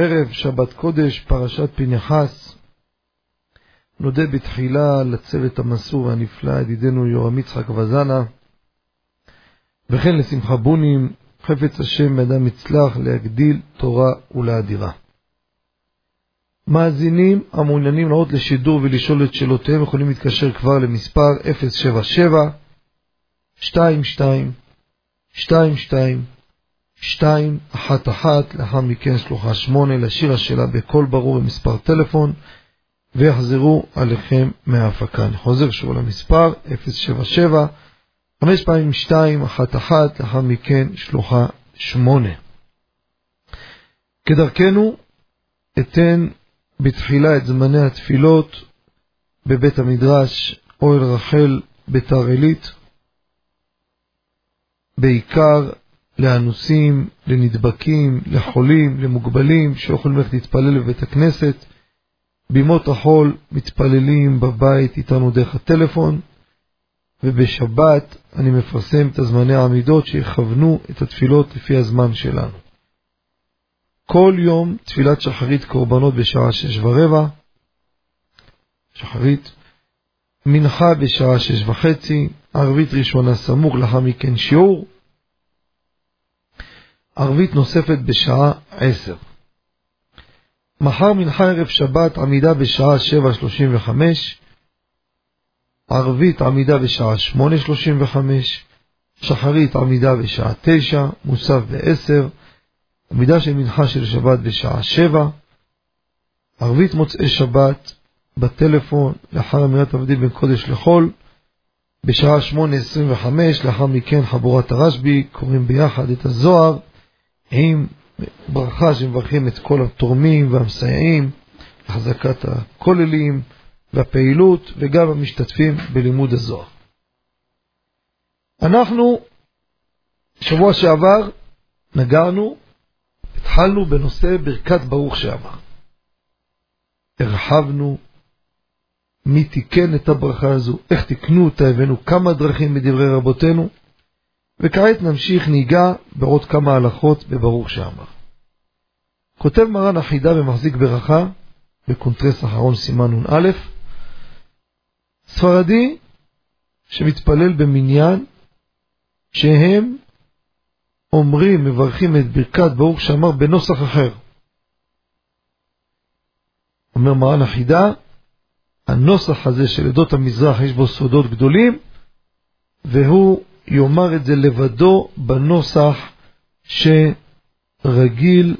ערב שבת קודש, פרשת פנחס. נודה בתחילה לצוות המסור והנפלא, ידידנו יורם יצחק וזנה, וכן לשמחה בונים, חפץ השם מאדם יצלח להגדיל תורה ולאדירה. מאזינים המעוניינים לעלות לשידור ולשאול את שאלותיהם יכולים להתקשר כבר למספר 077 שתיים, שתיים, שתיים, אחת, אחת, לאחר מכן שלוחה שמונה, לשיר השאלה בקול ברור במספר טלפון, ויחזרו עליכם מההפקה. אני חוזר שוב למספר, 077, חמש פעמים שתיים, אחת, אחת, לאחר מכן שלוחה שמונה. כדרכנו, אתן בתחילה את זמני התפילות בבית המדרש, אוהל רחל, ביתר עילית, בעיקר לאנוסים, לנדבקים, לחולים, למוגבלים, שיכולים ללכת להתפלל בבית הכנסת. בימות החול מתפללים בבית איתנו דרך הטלפון, ובשבת אני מפרסם את הזמני העמידות שיכוונו את התפילות לפי הזמן שלנו. כל יום תפילת שחרית קורבנות בשעה שש ורבע, שחרית, מנחה בשעה שש וחצי, ערבית ראשונה סמוך, לאחר מכן שיעור. ערבית נוספת בשעה עשר. מחר מנחה ערב שבת עמידה בשעה שבע שלושים וחמש, ערבית עמידה בשעה שמונה שלושים וחמש, שחרית עמידה בשעה תשע, מוסף בעשר, עמידה של מנחה של שבת בשעה שבע, ערבית מוצאי שבת בטלפון לאחר אמירת עבדים בין קודש לחול, בשעה 8.25, לאחר מכן חבורת הרשב"י, קוראים ביחד את הזוהר, עם ברכה שמברכים את כל התורמים והמסייעים, החזקת הכוללים והפעילות, וגם המשתתפים בלימוד הזוהר. אנחנו, שבוע שעבר, נגענו, התחלנו בנושא ברכת ברוך שעבר. הרחבנו מי תיקן את הברכה הזו, איך תיקנו אותה, הבאנו כמה דרכים בדברי רבותינו, וכעת נמשיך ניגע בעוד כמה הלכות בברוך שאמר. כותב מרן החידה ומחזיק ברכה, בקונטרס אחרון סימן נ"א, ספרדי שמתפלל במניין, שהם אומרים, מברכים את ברכת ברוך שאמר בנוסח אחר. אומר מרן החידה, הנוסח הזה של עדות המזרח יש בו סודות גדולים, והוא יאמר את זה לבדו בנוסח שרגיל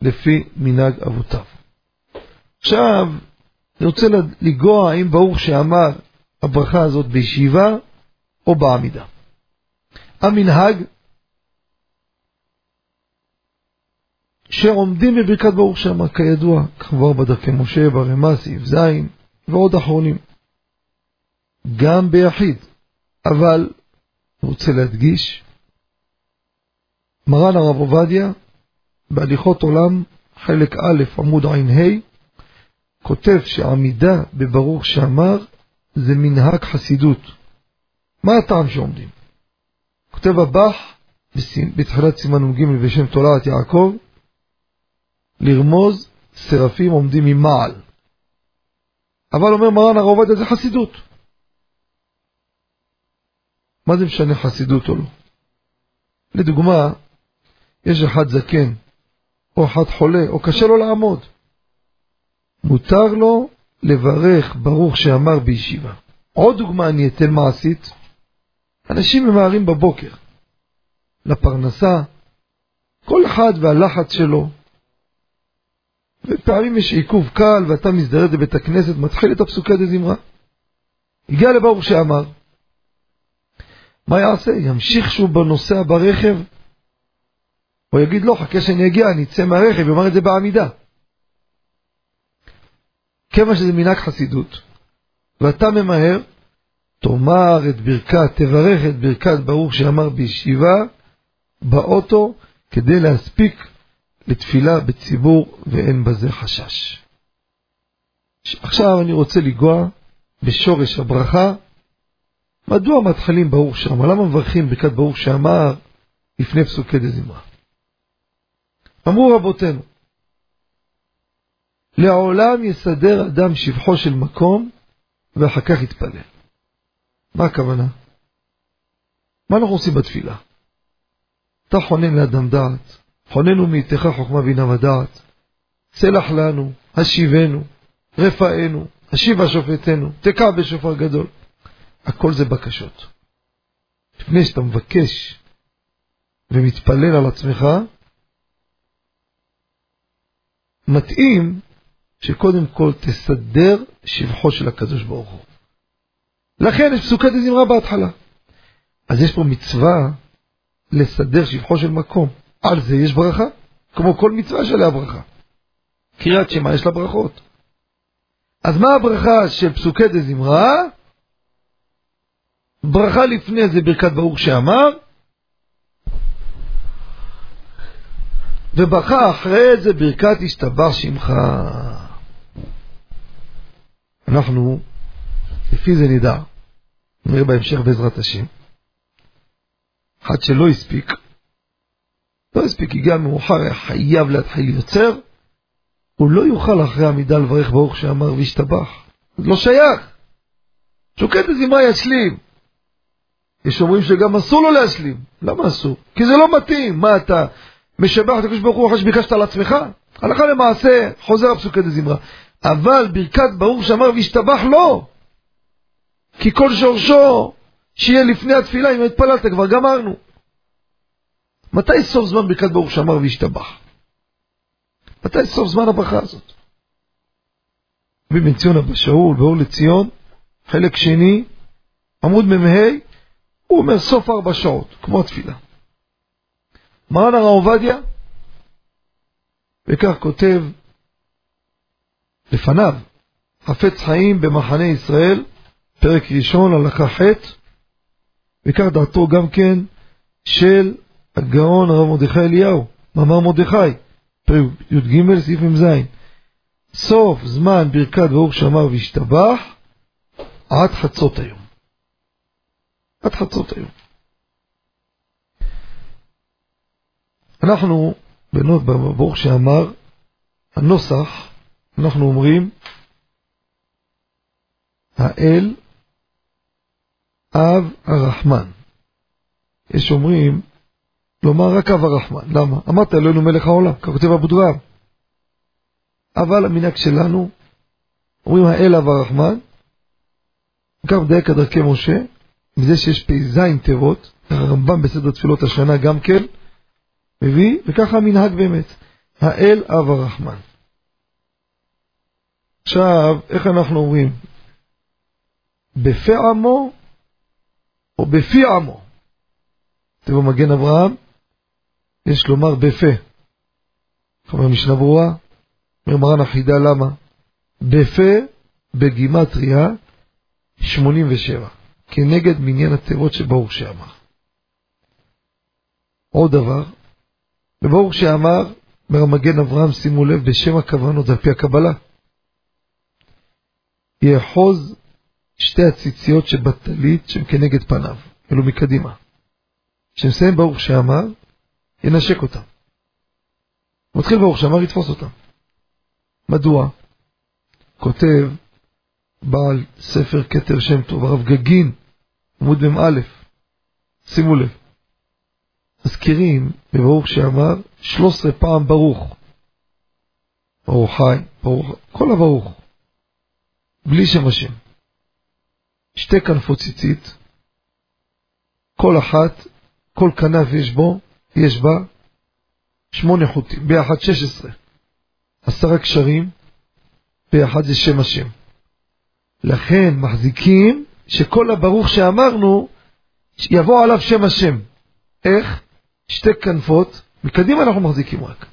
לפי מנהג אבותיו. עכשיו, אני רוצה לגוע האם ברוך שאמר הברכה הזאת בישיבה או בעמידה. המנהג שעומדים בברכת ברוך שמה, כידוע, כבר בדרכי משה, ברמ"א, סעיף ז', ועוד אחרונים. גם ביחיד. אבל, אני רוצה להדגיש, מרן הרב עובדיה, בהליכות עולם, חלק א', עמוד ע"ה, כותב שעמידה בברוך שאמר זה מנהג חסידות. מה הטעם שעומדים? כותב הבח בתחילת סימן נ"ג בשם תולעת יעקב, לרמוז שרפים עומדים ממעל. אבל אומר מרן הרב עובדיה זה חסידות. מה זה משנה חסידות או לא? לדוגמה, יש אחד זקן, או אחד חולה, או קשה לו לעמוד. מותר לו לברך ברוך שאמר בישיבה. עוד דוגמה אני אתן מעשית. אנשים ממהרים בבוקר לפרנסה, כל אחד והלחץ שלו, ופעמים יש עיכוב קל ואתה מזדרד בבית הכנסת, מתחיל את הפסוקי דזמרה. הגיע לברוך שאמר, מה יעשה? ימשיך שוב בנוסע ברכב? או יגיד לא, חכה שאני אגיע, אני אצא מהרכב, יאמר את זה בעמידה. כיוון שזה מנהג חסידות, ואתה ממהר, תאמר את ברכת, תברך את ברכת ברוך שאמר בישיבה, באוטו, כדי להספיק לתפילה בציבור, ואין בזה חשש. עכשיו אני רוצה לנגוע בשורש הברכה. מדוע מתחילים ברוך שאמר? למה מברכים ברכת ברוך שאמר לפני פסוקי דזמרה? אמרו רבותינו, לעולם יסדר אדם שבחו של מקום ואחר כך יתפלל. מה הכוונה? מה אנחנו עושים בתפילה? אתה חונן לאדם דעת, חוננו מאיתך חוכמה בינה ודעת, סלח לנו, השיבנו, רפאנו, השיבה שופטנו, תקע בשופר גדול. הכל זה בקשות. לפני שאתה מבקש ומתפלל על עצמך, מתאים שקודם כל תסדר שבחו של הקדוש ברוך הוא. לכן יש פסוקי דזמרה בהתחלה. אז יש פה מצווה לסדר שבחו של מקום. על זה יש ברכה, כמו כל מצווה שעליה ברכה. קריאת שמע יש לה ברכות. אז מה הברכה של פסוקי דזמרה? ברכה לפני זה ברכת ברוך שאמר, וברכה אחרי זה ברכת השתבח שמך. אנחנו, לפי זה נדע, נראה בהמשך בעזרת השם, אחד שלא הספיק, לא הספיק, הגיע מאוחר, היה חייב להתחיל יוצר, הוא לא יוכל אחרי המידה לברך ברוך שאמר וישתבח. זה לא שייך. שוקד הזמרה ישלים. יש אומרים שגם אסור לו להשלים. למה אסור? כי זה לא מתאים. מה אתה משבח את הקדוש ברוך הוא אחרי שביקשת על עצמך? הלכה למעשה חוזר הפסוקי דזמרה. אבל ברכת ברוך שאמר וישתבח לא. כי כל שורשו שיהיה לפני התפילה, אם התפללת כבר גמרנו. מתי סוף זמן ברכת ברוך שאמר וישתבח? מתי סוף זמן הברכה הזאת? רבי בן ציון אבא שאול באור לציון, חלק שני, עמוד מ"ה, הוא אומר סוף ארבע שעות, כמו התפילה. מרן הרב עובדיה, וכך כותב לפניו, חפץ חיים במחנה ישראל, פרק ראשון, הלכה ח', וכך דעתו גם כן של הגאון הרב מרדכי אליהו, מאמר מרדכי, פרק י"ג סעיף מ"ז. סוף זמן ברכת ברוך שמר והשתבח עד חצות היום. עד חצות היום. אנחנו, בנות ברוך שאמר, הנוסח, אנחנו אומרים, האל אב הרחמן. יש אומרים, לומר רק אב הרחמן. למה? אמרת אלוהינו מלך העולם, כך כותב אבו דרם. אבל המנהג שלנו, אומרים האל אב הרחמן, כך מדייק הדרכי משה, מזה שיש פ"ז תיבות, הרמב"ם בסדר תפילות השנה גם כן, מביא, וככה המנהג באמת, האל אב הרחמן. עכשיו, איך אנחנו אומרים? בפה עמו או בפי עמו? כתב במגן אברהם, יש לומר בפה. אומר משנה ברורה, אומר מרן החידה למה? בפה בגימטריה 87, כנגד מניין התיבות שברוך שאמר. עוד דבר, בברוך שאמר, אומר המגן אברהם, שימו לב, בשם הכוונות, זה על פי הקבלה. יאחוז שתי הציציות שבטלית שהן כנגד פניו, אלו מקדימה. כשמסיים ברוך שאמר, ינשק אותם. מתחיל ברוך שאמר, יתפוס אותם. מדוע? כותב בעל ספר כתר שם טוב, הרב גגין, עמוד מ"א, שימו לב, מזכירים בברוך שאמר 13 פעם ברוך. ברוך חי, ברוך, כל הברוך, בלי שם השם. שתי כנפות ציצית, כל אחת, כל כנף יש בו, יש בה שמונה חוטים, ביחד שש עשרה. עשרה קשרים, ביחד זה שם השם. לכן מחזיקים שכל הברוך שאמרנו, יבוא עליו שם השם. איך? שתי כנפות, מקדימה אנחנו מחזיקים רק.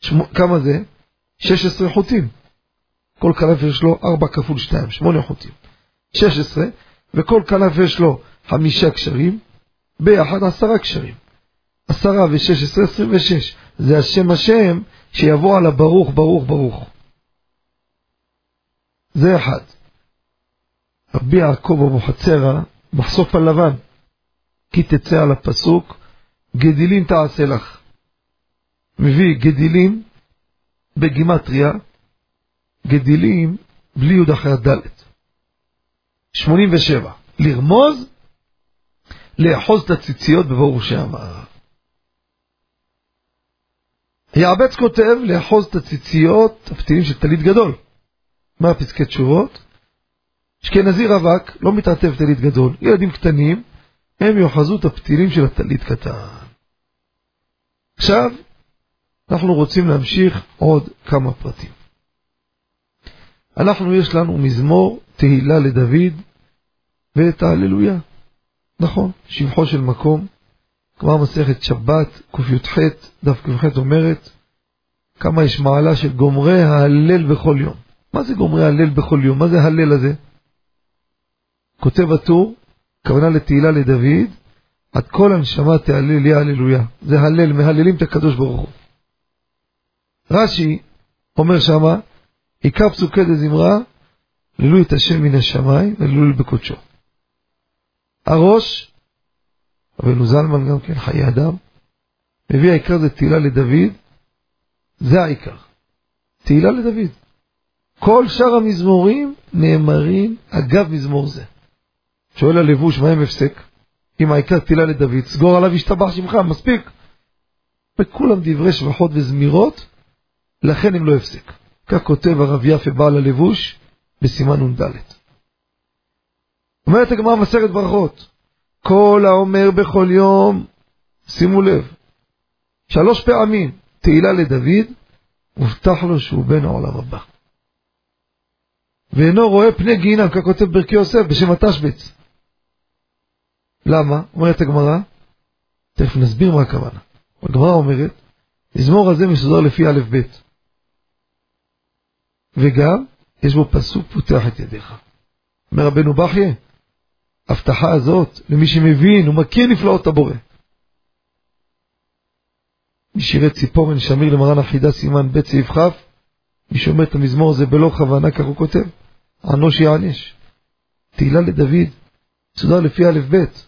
שמו, כמה זה? 16 חוטים. כל כנף יש לו 4 כפול 2, 8 חוטים. 16, וכל כנף יש לו חמישה קשרים, ביחד עשרה קשרים. עשרה ושש עשרה, עשרים ושש. זה השם השם שיבוא על הברוך, ברוך, ברוך. זה אחד. רבי יעקב אבוחצירא, מחשוף הלבן, כי תצא על הפסוק, גדילים תעשה לך. מביא גדילים בגימטריה, גדילים בלי י' אחרי הדלת. 87. לרמוז, לאחוז את הציציות בברוך שאמר. יעבץ כותב לאחוז את הציציות, הפתילים של טלית גדול. מה פסקי תשובות? אשכנזי רווק לא מתעטף טלית גדול. ילדים קטנים, הם יאחזו את הפתילים של הטלית קטן. עכשיו, אנחנו רוצים להמשיך עוד כמה פרטים. אנחנו, יש לנו מזמור תהילה לדוד ואת ההללויה. נכון, שבחו של מקום. כבר מסכת שבת, קי"ח, דף קי"ח אומרת, כמה יש מעלה של גומרי ההלל בכל יום. מה זה גומרי ההלל בכל יום? מה זה הלל הזה? כותב הטור, כוונה לתהילה לדוד, עד כל הנשמה תהלל יא הללויה. זה הלל, מהללים את הקדוש ברוך הוא. רש"י אומר שמה, עיקר פסוקי דזמרה, ללו את השם מן השמיים וללו בקודשו. הראש, רבנו זלמן גם כן, חיי אדם, מביא העיקר זה תהילה לדוד, זה העיקר. תהילה לדוד. כל שאר המזמורים נאמרים אגב מזמור זה. שואל הלבוש, מה הם הפסק? אם העיקר תהילה לדוד, סגור עליו ישתבח שמך, מספיק. וכולם דברי שבחות וזמירות, לכן הם לא הפסק. כך כותב הרב יפה בעל הלבוש בסימן נ"ד. אומרת הגמרא מסכת ברכות, כל האומר בכל יום, שימו לב, שלוש פעמים תהילה לדוד, הובטח לו שהוא בן העולם הבא. ואינו רואה פני גיהינם, כך כותב ברכי יוסף בשם התשבץ. למה? אומרת הגמרא, תכף נסביר מה הכוונה. הגמרא אומרת, מזמור הזה מסודר לפי א' ב', וגם יש בו פסוק פותח את ידיך. אומר רבנו בחייה, ההבטחה הזאת למי שמבין ומכיר נפלאות הבורא. משירי ציפורן שמיר למרן החידה סימן ב' סעיף כ', מי שאומר את המזמור הזה בלא כוונה, כך הוא כותב, ענוש יענש. תהילה לדוד, מסודר לפי א' ב'.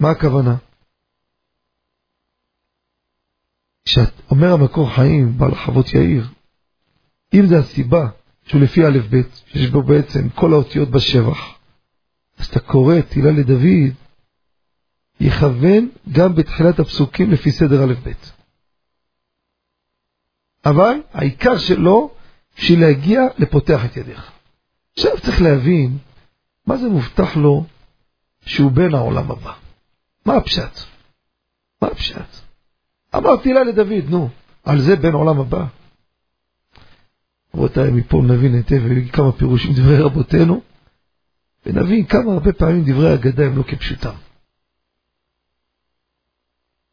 מה הכוונה? כשאומר המקור חיים, בעל חוות יאיר, אם זה הסיבה שהוא לפי א' ב', שיש בו בעצם כל האותיות בשבח, אז אתה קורא תהילה לדוד, יכוון גם בתחילת הפסוקים לפי סדר א' ב'. אבל העיקר שלו, בשביל להגיע לפותח את ידיך. עכשיו צריך להבין מה זה מובטח לו שהוא בן העולם הבא. מה הפשט? מה הפשט? אמרתי לה לדוד, נו, על זה בן עולם הבא. רבותיי, מפה נבין היטב כמה פירושים דברי רבותינו, ונבין כמה הרבה פעמים דברי אגדה הם לא כפשוטם.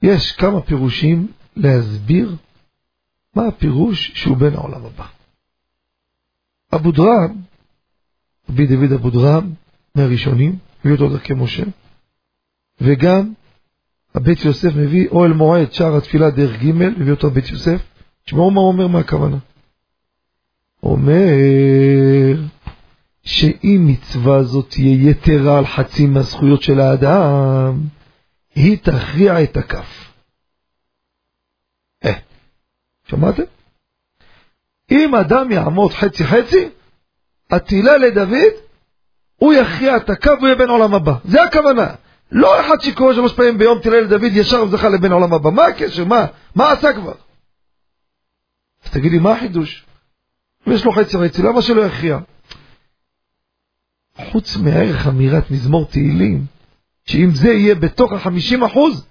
יש כמה פירושים להסביר מה הפירוש שהוא בן העולם הבא. אבו דרם, רבי דוד אבו דרם, מהראשונים, הביא אותו דרכי משה, וגם הבית יוסף מביא אוהל מועד, שער התפילה דרך ג', מביא אותו בית יוסף. תשמעו מה הוא אומר, מה הכוונה. אומר שאם מצווה זאת תהיה יתרה על חצי מהזכויות של האדם, היא תכריע את הכף. אה, שמעתם? אם אדם יעמוד חצי חצי, התהילה לדוד, הוא יכריע את הכף והוא יהיה בן עולם הבא. זה הכוונה. לא אחד שקורא שלוש פעמים ביום תהילה לדוד ישר וזכה לבן עולם הבא. מה הקשר? מה? מה עשה כבר? אז תגיד לי, מה החידוש? אם יש לו חצי חצי, למה שלא יכריע? חוץ מערך אמירת מזמור תהילים, שאם זה יהיה בתוך החמישים אחוז,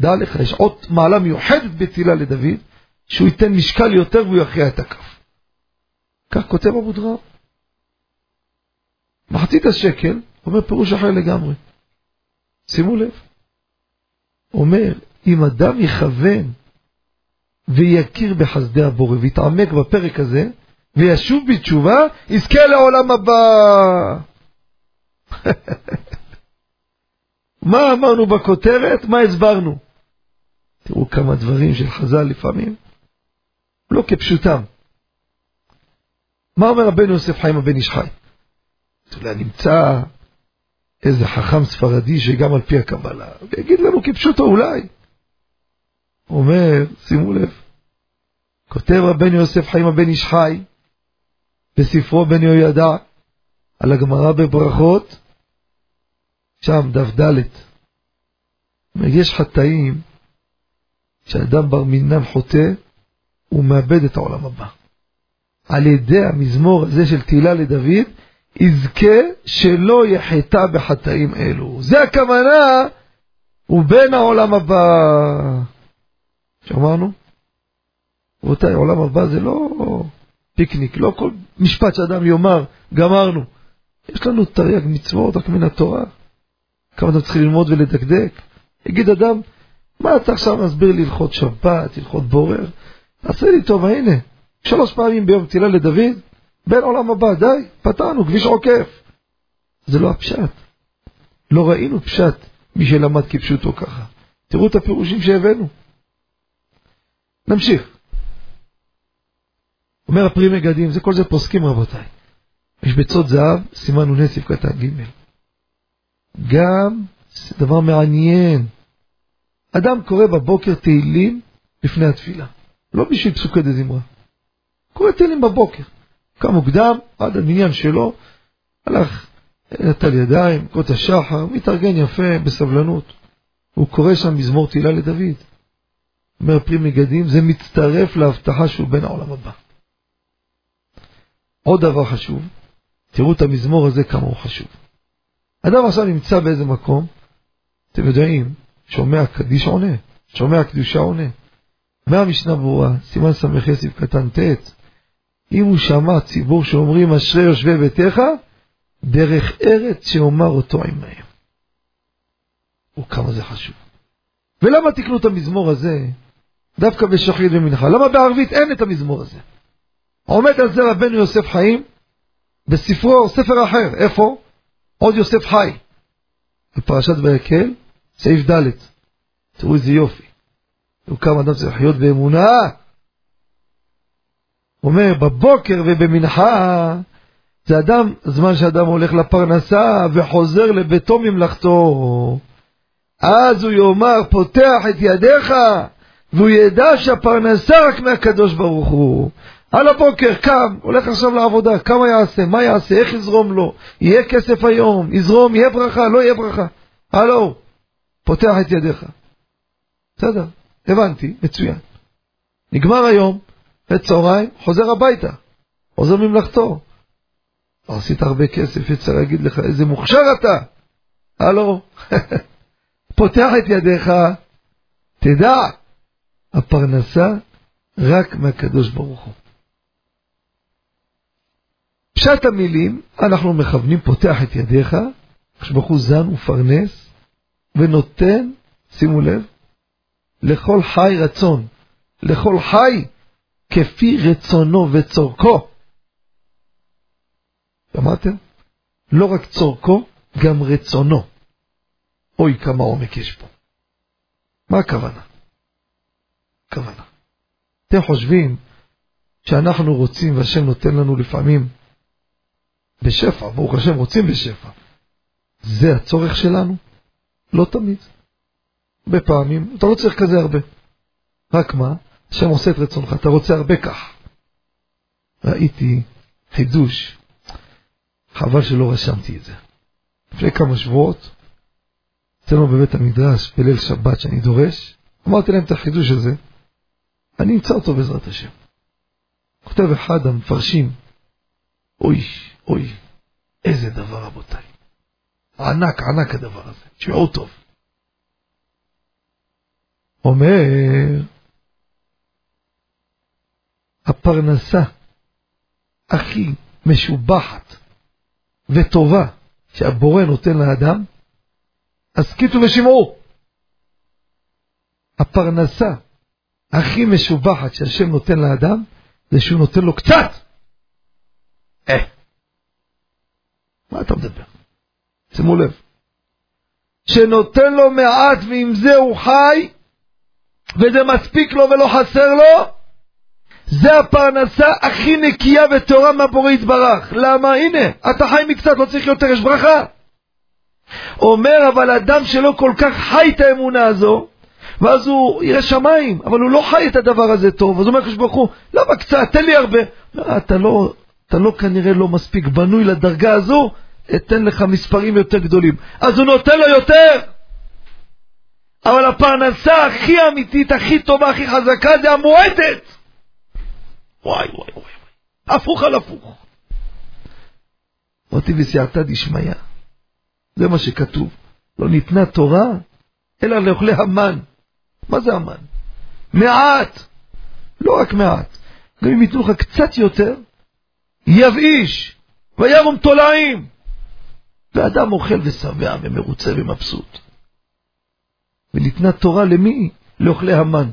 דע לך, יש עוד מעלה מיוחדת בתהילה לדוד, שהוא ייתן משקל יותר והוא יכריע את הכף. כך כותב אבו דרר. מחצית השקל אומר פירוש אחר לגמרי. שימו לב. אומר, אם אדם יכוון ויכיר בחסדי הבורא, ויתעמק בפרק הזה, וישוב בתשובה, יזכה לעולם הבא. מה אמרנו בכותרת? מה הסברנו? תראו כמה דברים של חז"ל לפעמים, לא כפשוטם. מה אומר רבנו יוסף חיים הבן איש חי? אולי נמצא איזה חכם ספרדי שגם על פי הקבלה, ויגיד לנו כפשוטו אולי. אומר, שימו לב, כותב רבנו יוסף חיים הבן איש חי, בספרו בן יהוידע, על הגמרא בברכות, שם דף ד', יש חטאים שאדם בר מינם חוטא, הוא מאבד את העולם הבא. על ידי המזמור הזה של תהילה לדוד, יזכה שלא יחטא בחטאים אלו. זה הכוונה, הוא בין העולם הבא. שמענו? רבותיי, העולם הבא זה לא פיקניק, לא כל משפט שאדם יאמר, גמרנו. יש לנו תרי"ג מצוות רק מן התורה. כמה אתה צריך ללמוד ולדקדק. יגיד אדם, מה אתה עכשיו מסביר לי הלכות שבת, הלכות בורר? תעשה לי טובה, הנה, שלוש פעמים ביום תהילה לדוד, בין עולם הבא, די, פתרנו, כביש עוקף. זה לא הפשט. לא ראינו פשט מי שלמד כפשוטו ככה. תראו את הפירושים שהבאנו. נמשיך. אומר הפרי מגדים, זה כל זה פוסקים רבותיי. משבצות זהב, סימן נ"ס סעיף קטן ג'. גם, זה דבר מעניין, אדם קורא בבוקר תהילים לפני התפילה, לא בשביל פסוקי דזמרה. קורא תהילים בבוקר. קם מוקדם, עד המניין שלו, הלך, נטל ידיים, את השחר, מתארגן יפה, בסבלנות. הוא קורא שם מזמור תהילה לדוד. אומר פרי מגדים, זה מצטרף להבטחה שהוא בן העולם הבא. עוד דבר חשוב, תראו את המזמור הזה כמה הוא חשוב. אדם עכשיו נמצא באיזה מקום, אתם יודעים, שומע קדיש עונה, שומע קדושה עונה. מהמשנה ברורה, סימן ס"ח קטן ט', אם הוא שמע ציבור שאומרים אשרי יושבי ביתך, דרך ארץ שאומר אותו עמהם. וכמה זה חשוב. ולמה תקנו את המזמור הזה דווקא בשחרית ומנחה? למה בערבית אין את המזמור הזה? עומד על זה רבנו יוסף חיים בספרו, ספר אחר, איפה? עוד יוסף חי, בפרשת ויקל, סעיף ד', תראו איזה יופי. וכמה אדם צריך לחיות באמונה. אומר, בבוקר ובמנחה, זה אדם, זמן שאדם הולך לפרנסה וחוזר לביתו ממלכתו. אז הוא יאמר, פותח את ידיך, והוא ידע שהפרנסה רק מהקדוש ברוך הוא. על הבוקר קם, הולך עכשיו לעבודה, כמה יעשה, מה יעשה, איך יזרום לו, יהיה כסף היום, יזרום, יהיה ברכה, לא יהיה ברכה. הלו, פותח את ידיך. בסדר, הבנתי, מצוין. נגמר היום, בצהריים, חוזר הביתה, חוזר ממלכתו. לא עשית הרבה כסף, יצא להגיד לך איזה מוכשר אתה. הלו, פותח את ידיך, תדע, הפרנסה רק מהקדוש ברוך הוא. פשט המילים, אנחנו מכוונים, פותח את ידיך, הקדוש הוא זן ופרנס, ונותן, שימו לב, לכל חי רצון, לכל חי כפי רצונו וצורכו. שמעתם? לא רק צורכו, גם רצונו. אוי, כמה עומק יש פה. מה הכוונה? הכוונה. אתם חושבים שאנחנו רוצים והשם נותן לנו לפעמים בשפע, ברוך השם רוצים בשפע. זה הצורך שלנו? לא תמיד. הרבה פעמים, אתה לא צריך כזה הרבה. רק מה? השם עושה את רצונך, אתה רוצה הרבה כך. ראיתי חידוש, חבל שלא רשמתי את זה. לפני כמה שבועות, אצלנו בבית המדרש, בליל שבת שאני דורש, אמרתי להם את החידוש הזה, אני אמצא אותו בעזרת השם. כותב אחד המפרשים, אוי, אוי, איזה דבר רבותיי. ענק, ענק הדבר הזה, תשמעו טוב. אומר, הפרנסה הכי משובחת וטובה שהבורא נותן לאדם, הסכיתו ושמעו. הפרנסה הכי משובחת שהשם נותן לאדם, זה שהוא נותן לו קצת. אה. מה אתה מדבר? שימו לב. שנותן לו מעט ועם זה הוא חי, וזה מספיק לו ולא חסר לו, זה הפרנסה הכי נקייה וטהורה מהבורא יתברך. למה? הנה, אתה חי מקצת, לא צריך יותר, יש ברכה. אומר אבל אדם שלא כל כך חי את האמונה הזו, ואז הוא יראה שמיים, אבל הוא לא חי את הדבר הזה טוב, אז הוא אומר לקדוש ברוך הוא, למה קצת, תן לי הרבה. לא, אתה לא, אתה לא כנראה לא מספיק בנוי לדרגה הזו, אתן לך מספרים יותר גדולים. אז הוא נותן לו יותר. אבל הפרנסה הכי אמיתית, הכי טובה, הכי חזקה, זה המועדת. וואי וואי וואי. הפוך על הפוך. אותי וסייעתא דשמיא. זה מה שכתוב. לא ניתנה תורה, אלא לאוכלי המן. מה זה המן? מעט. לא רק מעט. גם אם ייתנו לך קצת יותר, יבאיש, וירום תולעים. ואדם אוכל ושבע ומרוצה ומבסוט. וניתנה תורה למי? לאוכלי המן.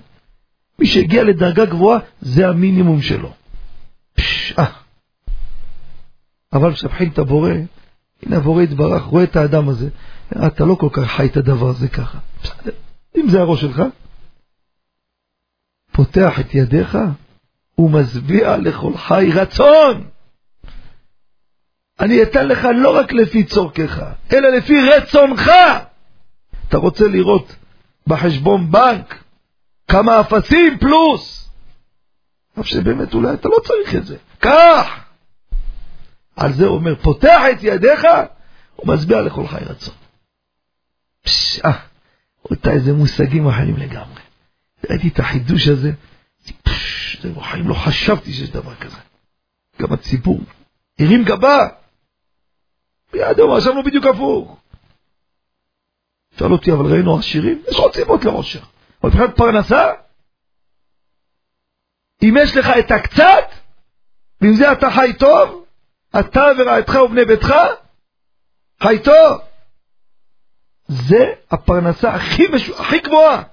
מי שהגיע לדרגה גבוהה, זה המינימום שלו. פשעה. אבל כשבחין את הבורא, הנה הבורא יתברך, רואה את האדם הזה, אתה לא כל כך חי את הדבר הזה ככה. בסדר, אם זה הראש שלך, פותח את ידיך ומשביע לכל חי רצון. אני אתן לך לא רק לפי צורכך, אלא לפי רצונך. אתה רוצה לראות בחשבון בנק כמה אפסים פלוס. אף שבאמת אולי אתה לא צריך את זה. קח! על זה הוא אומר, פותח את ידיך ומשביע לכל חי רצון. פשעה, אותה איזה מושגים אחרים לגמרי. ראיתי את החידוש הזה, פשש, בחיים לא חשבתי שיש דבר כזה. גם הציבור הרים גבה. מיד הוא חשבנו בדיוק הפוך. שאל אותי, אבל ראינו עשירים? יש עוד סיבות לעושר. אבל מבחינת פרנסה, אם יש לך את הקצת, ועם זה אתה חי טוב, אתה ורעייתך ובני ביתך, חי טוב. זה הפרנסה הכי, משו... הכי גבוהה.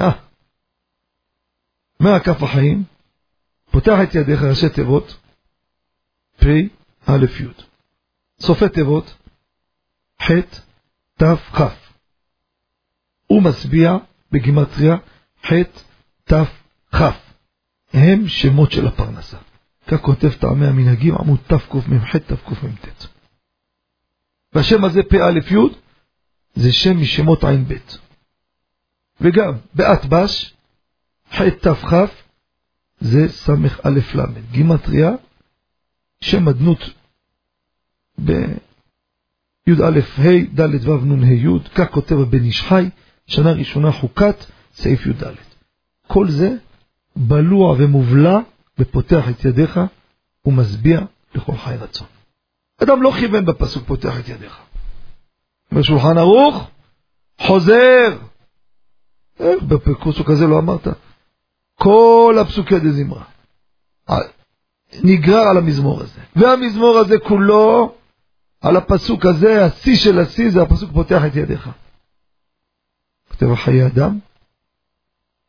אה. מהכף החיים, פותח את ידיך ראשי תיבות, פ' א' י', סופי תיבות, ח' ת' כ'. הוא משביע בגימטריה ח' ת' כ'. הם שמות של הפרנסה. כך כותב טעמי המנהגים, עמוד תקמ"ח תקמ"ט. והשם הזה פ"א י' זה שם משמות ע"ב. וגם באטבש, ח' תכ' זה ס"א ל', גימטריה, שם אדנות בי"א ה' ד' ו' נ' י', כך כותב הבן איש חי, שנה ראשונה חוקת, סעיף י"ד. כל זה בלוע ומובלע ופותח את ידיך ומשביע לכל חי רצון. אדם לא כיוון בפסוק פותח את ידיך. בשולחן ערוך, חוזר. איך בפסוק הזה לא אמרת? כל הפסוקי דזמרה. נגרר על המזמור הזה. והמזמור הזה כולו, על הפסוק הזה, השיא של השיא זה הפסוק פותח את ידיך. כותב החיי אדם,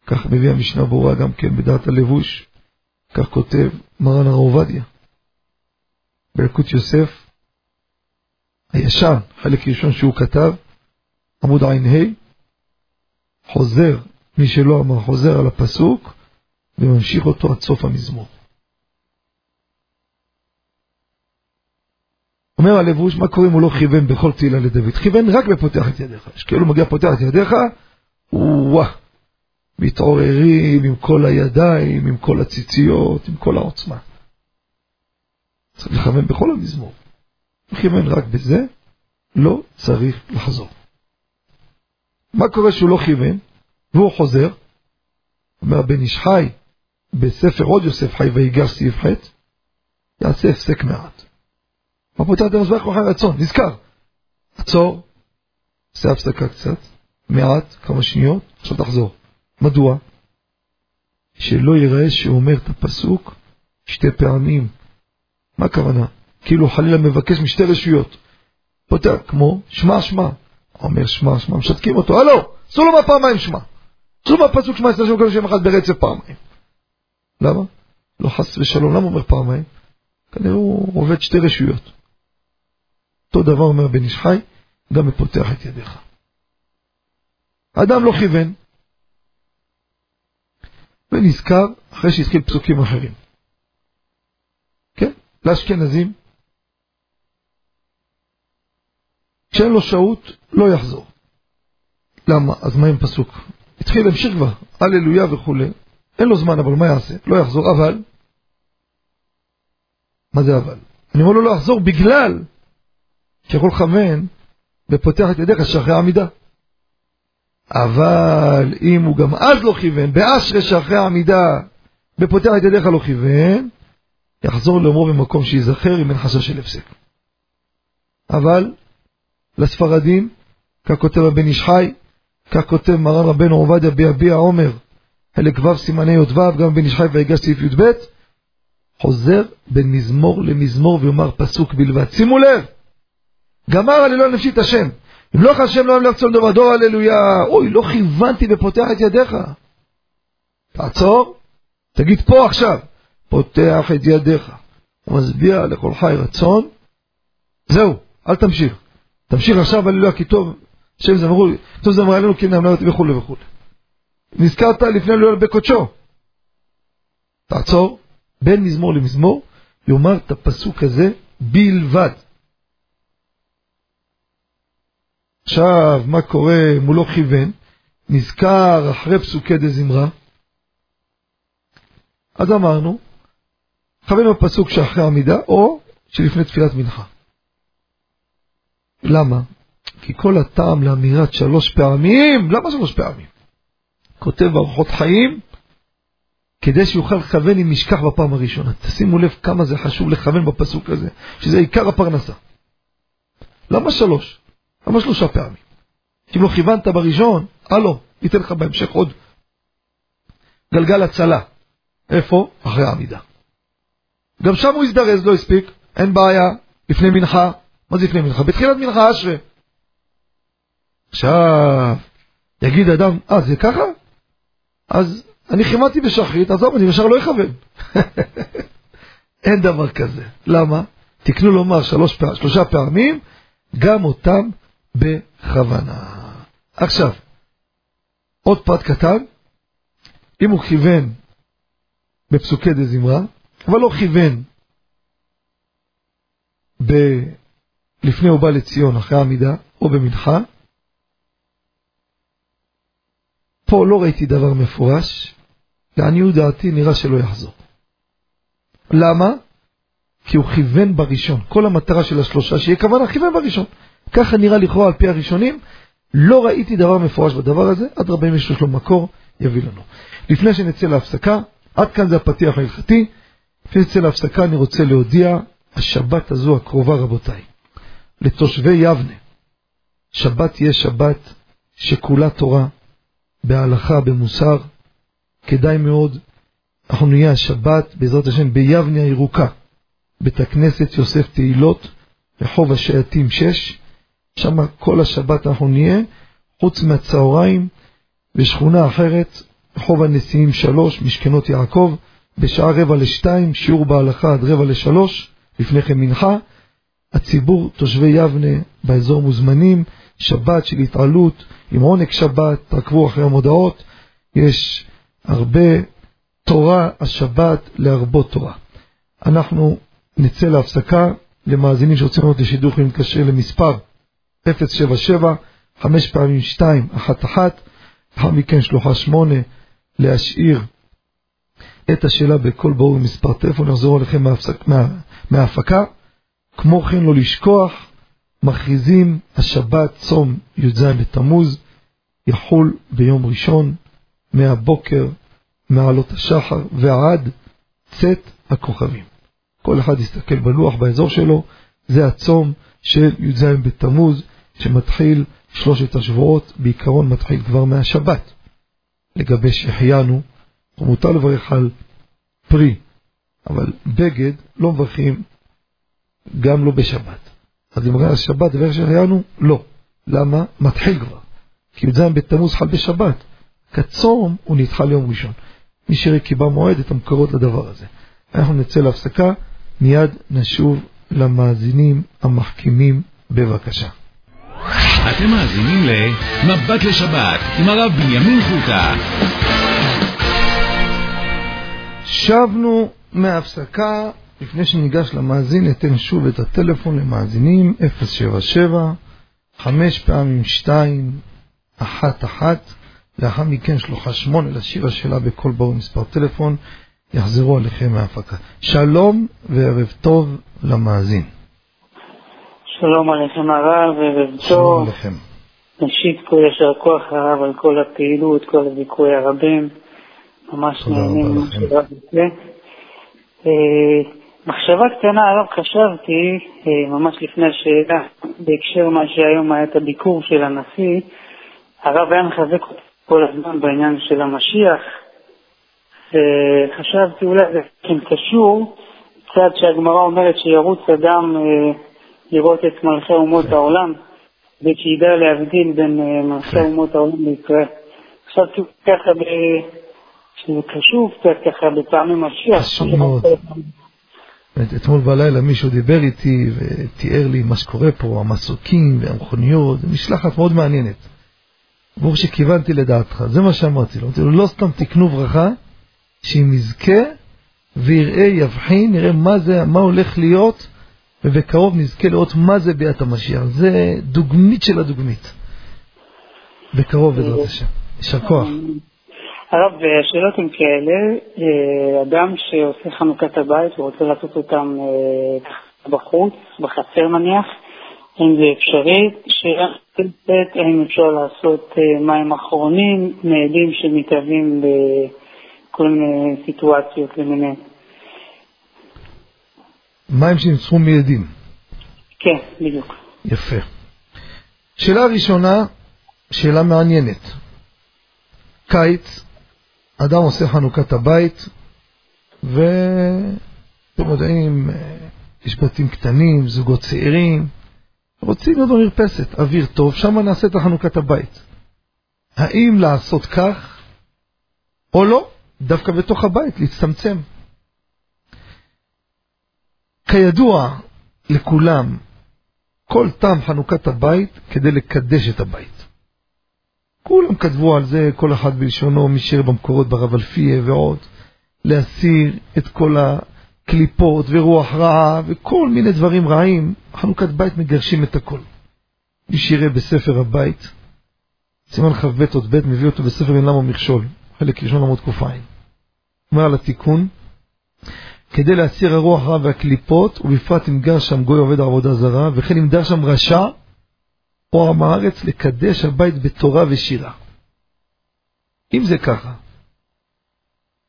כך מביא המשנה ברורה גם כן בדעת הלבוש, כך כותב מרן הרב עובדיה. בלקוט יוסף, הישן, חלק ראשון שהוא כתב, עמוד ע"ה, חוזר, מי שלא אמר, חוזר על הפסוק, וממשיך אותו עד סוף המזמור. אומר הלבוש, מה קורה אם הוא לא כיוון בכל תהילה לדוד? כיוון רק בפותח את ידיך. יש כאילו מגיע פותח את ידיך, וואה, מתעוררים עם כל הידיים, עם כל הציציות, עם כל העוצמה. צריך לכוון בכל המזמור. כיוון רק בזה, לא צריך לחזור. מה קורה שהוא לא כיוון, והוא חוזר? אומר בן איש חי, בספר עוד יוסף חי ויגש סעיף ח', יעשה הפסק מעט. מה פותח את המזבח כל רצון, נזכר. עצור, עושה הפסקה קצת, מעט, כמה שניות, עכשיו תחזור. מדוע? שלא ייראה שהוא אומר את הפסוק שתי פעמים. מה הכוונה? כאילו חלילה מבקש משתי רשויות. פותח כמו שמע שמע. אומר שמע שמע, משתקים אותו, הלו, עשו לו מה פעמיים שמע. שוב הפסוק שמע ישראל השם כל השם אחד ברצף פעמיים. למה? לא חס ושלום, למה אומר פעמיים? כנראה הוא עובד שתי רשויות. אותו דבר אומר בן איש חי, גם מפותח את ידיך. אדם לא כיוון, ונזכר אחרי שהתחיל פסוקים אחרים. כן, לאשכנזים, כשאין לו שהות, לא יחזור. למה? אז מה עם פסוק? התחיל להמשיך כבר, הללויה וכולי. אין לו זמן, אבל מה יעשה? לא יחזור, אבל... מה זה אבל? אני אומר לו לא יחזור בגלל שיכול לכוון ופותח את ידיך שאחרי העמידה. אבל אם הוא גם אז לא כיוון, באשרי שאחרי העמידה ופותח את ידיך לא כיוון, יחזור לאומרו במקום שייזכר אם אין חשש של הפסק. אבל לספרדים, כך כותב הבן איש חי, כך כותב מרן רבנו עובדיה ביביע עומר, חלק ו' סימני י"ו, גם בן איש חי ויגש סעיף י"ב, חוזר בין מזמור למזמור ויאמר פסוק בלבד. שימו לב, גמר הללויה נפשי את השם. אם לא השם לא ימלך צום דבר דור הללויה, אוי, לא כיוונתי ופותח את ידיך. תעצור, תגיד פה עכשיו, פותח את ידיך. הוא מצביע לכל חי רצון, זהו, אל תמשיך. תמשיך עכשיו הללויה כי טוב, השם זמרו, טוב זמרו עלינו כי נאמר אותי וכולי וכולי. נזכרת לפני הללויה בקודשו. תעצור, בין מזמור למזמור, יאמר את הפסוק הזה בלבד. עכשיו, מה קורה אם הוא לא כיוון? נזכר אחרי פסוקי דה זמרה. אז אמרנו, כוון בפסוק שאחרי עמידה, או שלפני תפילת מנחה. למה? כי כל הטעם לאמירת שלוש פעמים, למה שלוש פעמים? כותב בארוחות חיים, כדי שיוכל לכוון אם נשכח בפעם הראשונה. תשימו לב כמה זה חשוב לכוון בפסוק הזה, שזה עיקר הפרנסה. למה שלוש? למה שלושה פעמים? אם לא כיוונת בראשון, הלו, ניתן לך בהמשך עוד גלגל הצלה. איפה? אחרי העמידה. גם שם הוא הזדרז, לא הספיק, אין בעיה, לפני מנחה. מה זה לפני מנחה? בתחילת מנחה אשרי. עכשיו, יגיד אדם, אה, זה ככה? אז אני כיוונתי בשחרית, עזוב, אני ישר לא אכוון. אין דבר כזה. למה? תקנו לומר שלוש שלושה פעמים, גם אותם בכוונה. עכשיו, עוד פרט קטן, אם הוא כיוון בפסוקי דה זמרה, אבל לא כיוון ב... לפני הוא בא לציון אחרי העמידה, או במנחה, פה לא ראיתי דבר מפורש, לעניות דעתי נראה שלא יחזור. למה? כי הוא כיוון בראשון. כל המטרה של השלושה שיהיה כוונה, כיוון בראשון. ככה נראה לכאורה על פי הראשונים. לא ראיתי דבר מפורש בדבר הזה, עד רבי מישהו יש לו מקור, יביא לנו. לפני שנצא להפסקה, עד כאן זה הפתיח ההלכתי. לפני שנצא להפסקה אני רוצה להודיע, השבת הזו הקרובה רבותיי, לתושבי יבנה, שבת תהיה שבת שכולה תורה, בהלכה, במוסר, כדאי מאוד, אנחנו נהיה השבת, בעזרת השם, ביבנה הירוקה, בית הכנסת יוסף תהילות, רחוב השייטים 6, שם כל השבת אנחנו נהיה, חוץ מהצהריים, בשכונה אחרת, רחוב הנשיאים 3, משכנות יעקב, בשעה רבע לשתיים, שיעור בהלכה עד רבע לשלוש, לפני כן מנחה. הציבור, תושבי יבנה, באזור מוזמנים, שבת של התעלות, עם עונג שבת, תעקבו אחרי המודעות, יש הרבה תורה השבת להרבות תורה. אנחנו נצא להפסקה, למאזינים שרוצים לראות לשידור יכולים להתקשר למספר 077, 5 פעמים 2, 1 1, לאחר מכן שלוחה 8, להשאיר את השאלה בקול ברור במספר טלפון, נחזור אליכם מההפסק, מה, מההפקה. כמו כן לא לשכוח, מכריזים השבת צום י"ז בתמוז, יחול ביום ראשון, מהבוקר, מעלות השחר ועד צאת הכוכבים. כל אחד יסתכל בלוח באזור שלו, זה הצום של י"ז בתמוז, שמתחיל שלושת השבועות, בעיקרון מתחיל כבר מהשבת. לגבי שהחיינו, מותר לברך על פרי, אבל בגד לא מברכים גם לא בשבת. אז אם רואה השבת לברך שהחיינו, לא. למה? מתחיל כבר. כי י"ז בתמוז חל בשבת. כצום הוא נדחה ליום ראשון. מי בא מועד את המקורות לדבר הזה. אנחנו נצא להפסקה, מיד נשוב למאזינים המחכימים בבקשה. אתם מאזינים ל"מבט לשבת" עם הרב בנימין חוטה. שבנו מההפסקה, לפני שניגש למאזין, ניתן שוב את הטלפון למאזינים 077 5 פעמים 2 1 1 לאחר מכן שלוחה שמונה לשיר השאלה בקול ברור מספר טלפון, יחזרו עליכם מההפקה. שלום וערב טוב למאזין. שלום עליכם הרב, ערב טוב. שלום עליכם. ראשית כל יישר כוח הרב על כל הפעילות, כל הזיכוי הרבים. ממש נהנים ממה. שרב. אה, מחשבה קטנה, הרב, חשבתי, אה, ממש לפני השאלה, בהקשר מה שהיום היה את הביקור של הנשיא, הרב היה מחזק אותי כל הזמן בעניין של המשיח, וחשבתי אולי זה קשור, קצת שהגמרא אומרת שירוץ אדם אה, לראות את מלכי אומות העולם, ושידע להבדיל בין אה, מלכי אומות העולם לישראל. חשבתי ככה, שזה קשור קצת ככה בפעמים משיח. חשוב מאוד. אתמול בלילה מישהו דיבר איתי ותיאר לי מה שקורה פה, המסוקים והמכוניות, משלחת מאוד מעניינת. ברור שכיוונתי לדעתך, זה מה שאמרתי לו. אמרתי לו, לא סתם תקנו ברכה, שאם יזכה ויראה, יבחין, נראה מה זה, מה הולך להיות, ובקרוב נזכה לראות מה זה ביאת המשיח. זה דוגמית של הדוגמית. בקרוב בעזרת השם. יישר כוח. הרב, השאלות הן כאלה, אה, אדם שעושה חנוכת הבית ורוצה לעשות אותם אה, בחוץ, בחצר נניח, האם זה אפשרי? שאלה נוספת, האם אפשר לעשות אה, מים אחרונים, מעדים שמתהווים בכל מיני סיטואציות למיניהן? מים שנצחו מיידים. כן, בדיוק. יפה. שאלה ראשונה, שאלה מעניינת. קיץ, אדם עושה חנוכת הבית, ואתם יודעים, יש בתים קטנים, זוגות צעירים, רוצים להיות במרפסת, אוויר טוב, שם נעשה את חנוכת הבית. האם לעשות כך, או לא, דווקא בתוך הבית, להצטמצם. כידוע לכולם, כל טעם חנוכת הבית כדי לקדש את הבית. כולם כתבו על זה, כל אחד בלשונו, מי שיר במקורות ברב אלפיה ועוד, להסיר את כל הקליפות ורוח רעה וכל מיני דברים רעים. חנוכת בית מגרשים את הכל. מי שיראה בספר הבית, סימן כ"ב עוד ב' מביא אותו בספר אין למה מכשול, חלק ראשון עמוד ק"ע. אומר על התיקון, כדי להסיר הרוח רע והקליפות, ובפרט אם גר שם גוי עובד עבודה זרה, וכן אם גר שם רשע, או עם הארץ, לקדש הבית בתורה ושירה. אם זה ככה,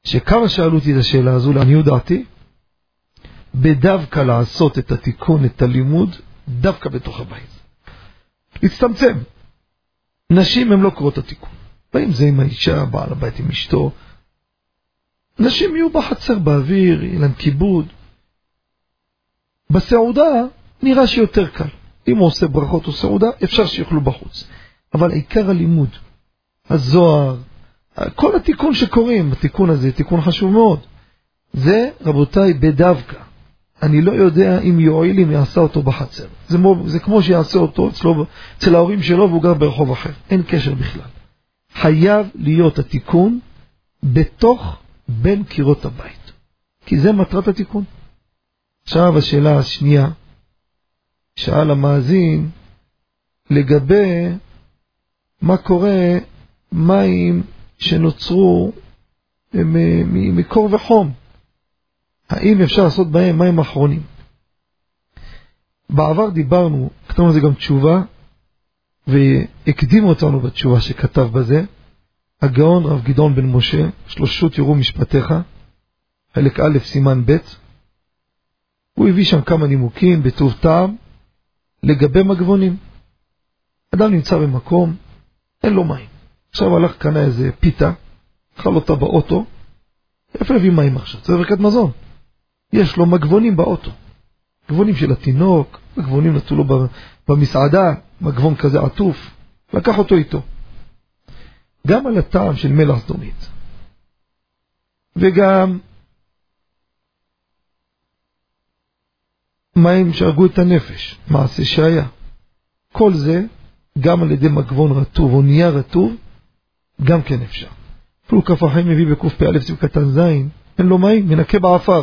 שכמה שאלו אותי את השאלה הזו, לעניות דעתי, בדווקא לעשות את התיקון, את הלימוד, דווקא בתוך הבית. להצטמצם. נשים הן לא קורות התיקון. ואם זה עם האישה, בעל הבית עם אשתו, נשים יהיו בחצר באוויר, יהיה להם כיבוד. בסעודה נראה שיותר קל. אם הוא עושה ברכות או סעודה, אפשר שיאכלו בחוץ. אבל עיקר הלימוד, הזוהר, כל התיקון שקוראים, התיקון הזה, תיקון חשוב מאוד. זה, רבותיי, בדווקא. אני לא יודע אם יועיל אם יעשה אותו בחצר. זה, מו, זה כמו שיעשה אותו אצלו, אצל ההורים שלו והוא גר ברחוב אחר. אין קשר בכלל. חייב להיות התיקון בתוך בין קירות הבית. כי זה מטרת התיקון. עכשיו השאלה השנייה, שאל המאזין לגבי מה קורה מים שנוצרו מקור וחום. האם אפשר לעשות בהם מים אחרונים? בעבר דיברנו, כתבנו לזה גם תשובה, והקדים אותנו בתשובה שכתב בזה, הגאון רב גדעון בן משה, שלושות יראו משפטיך, חלק א', סימן ב', הוא הביא שם כמה נימוקים בטוב טעם לגבי מגבונים. אדם נמצא במקום, אין לו מים. עכשיו הלך, קנה איזה פיתה, אכל אותה באוטו, איפה הביא מים עכשיו? זה ברכת מזון. יש לו מגבונים באוטו. מגבונים של התינוק, מגבונים נתנו לו במסעדה, מגבון כזה עטוף, לקח אותו איתו. גם על הטעם של מלח סדומית, וגם מים שהרגו את הנפש, מעשה שהיה. כל זה, גם על ידי מגבון רטוב או נייר רטוב, גם כן אפשר. אפילו כף החיים מביא בקפ"א סיב קטן ז', אין לו מים, מנקה בעפר.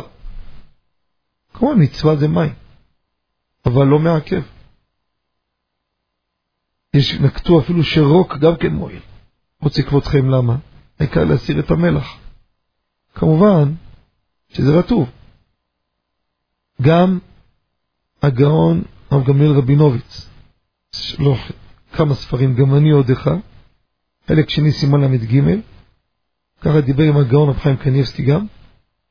כמובן מצווה זה מים, אבל לא מעכב. יש, נקטו אפילו שרוק גם כן מועיל. רוצה כבודכם למה? העיקר להסיר את המלח. כמובן שזה רטוב. גם הגאון הרב גמליאל רבינוביץ, יש לו כמה ספרים, גם אני עוד אחד, חלק שני סימן ל"ג, ככה דיבר עם הגאון רב חיים קניבסקי גם,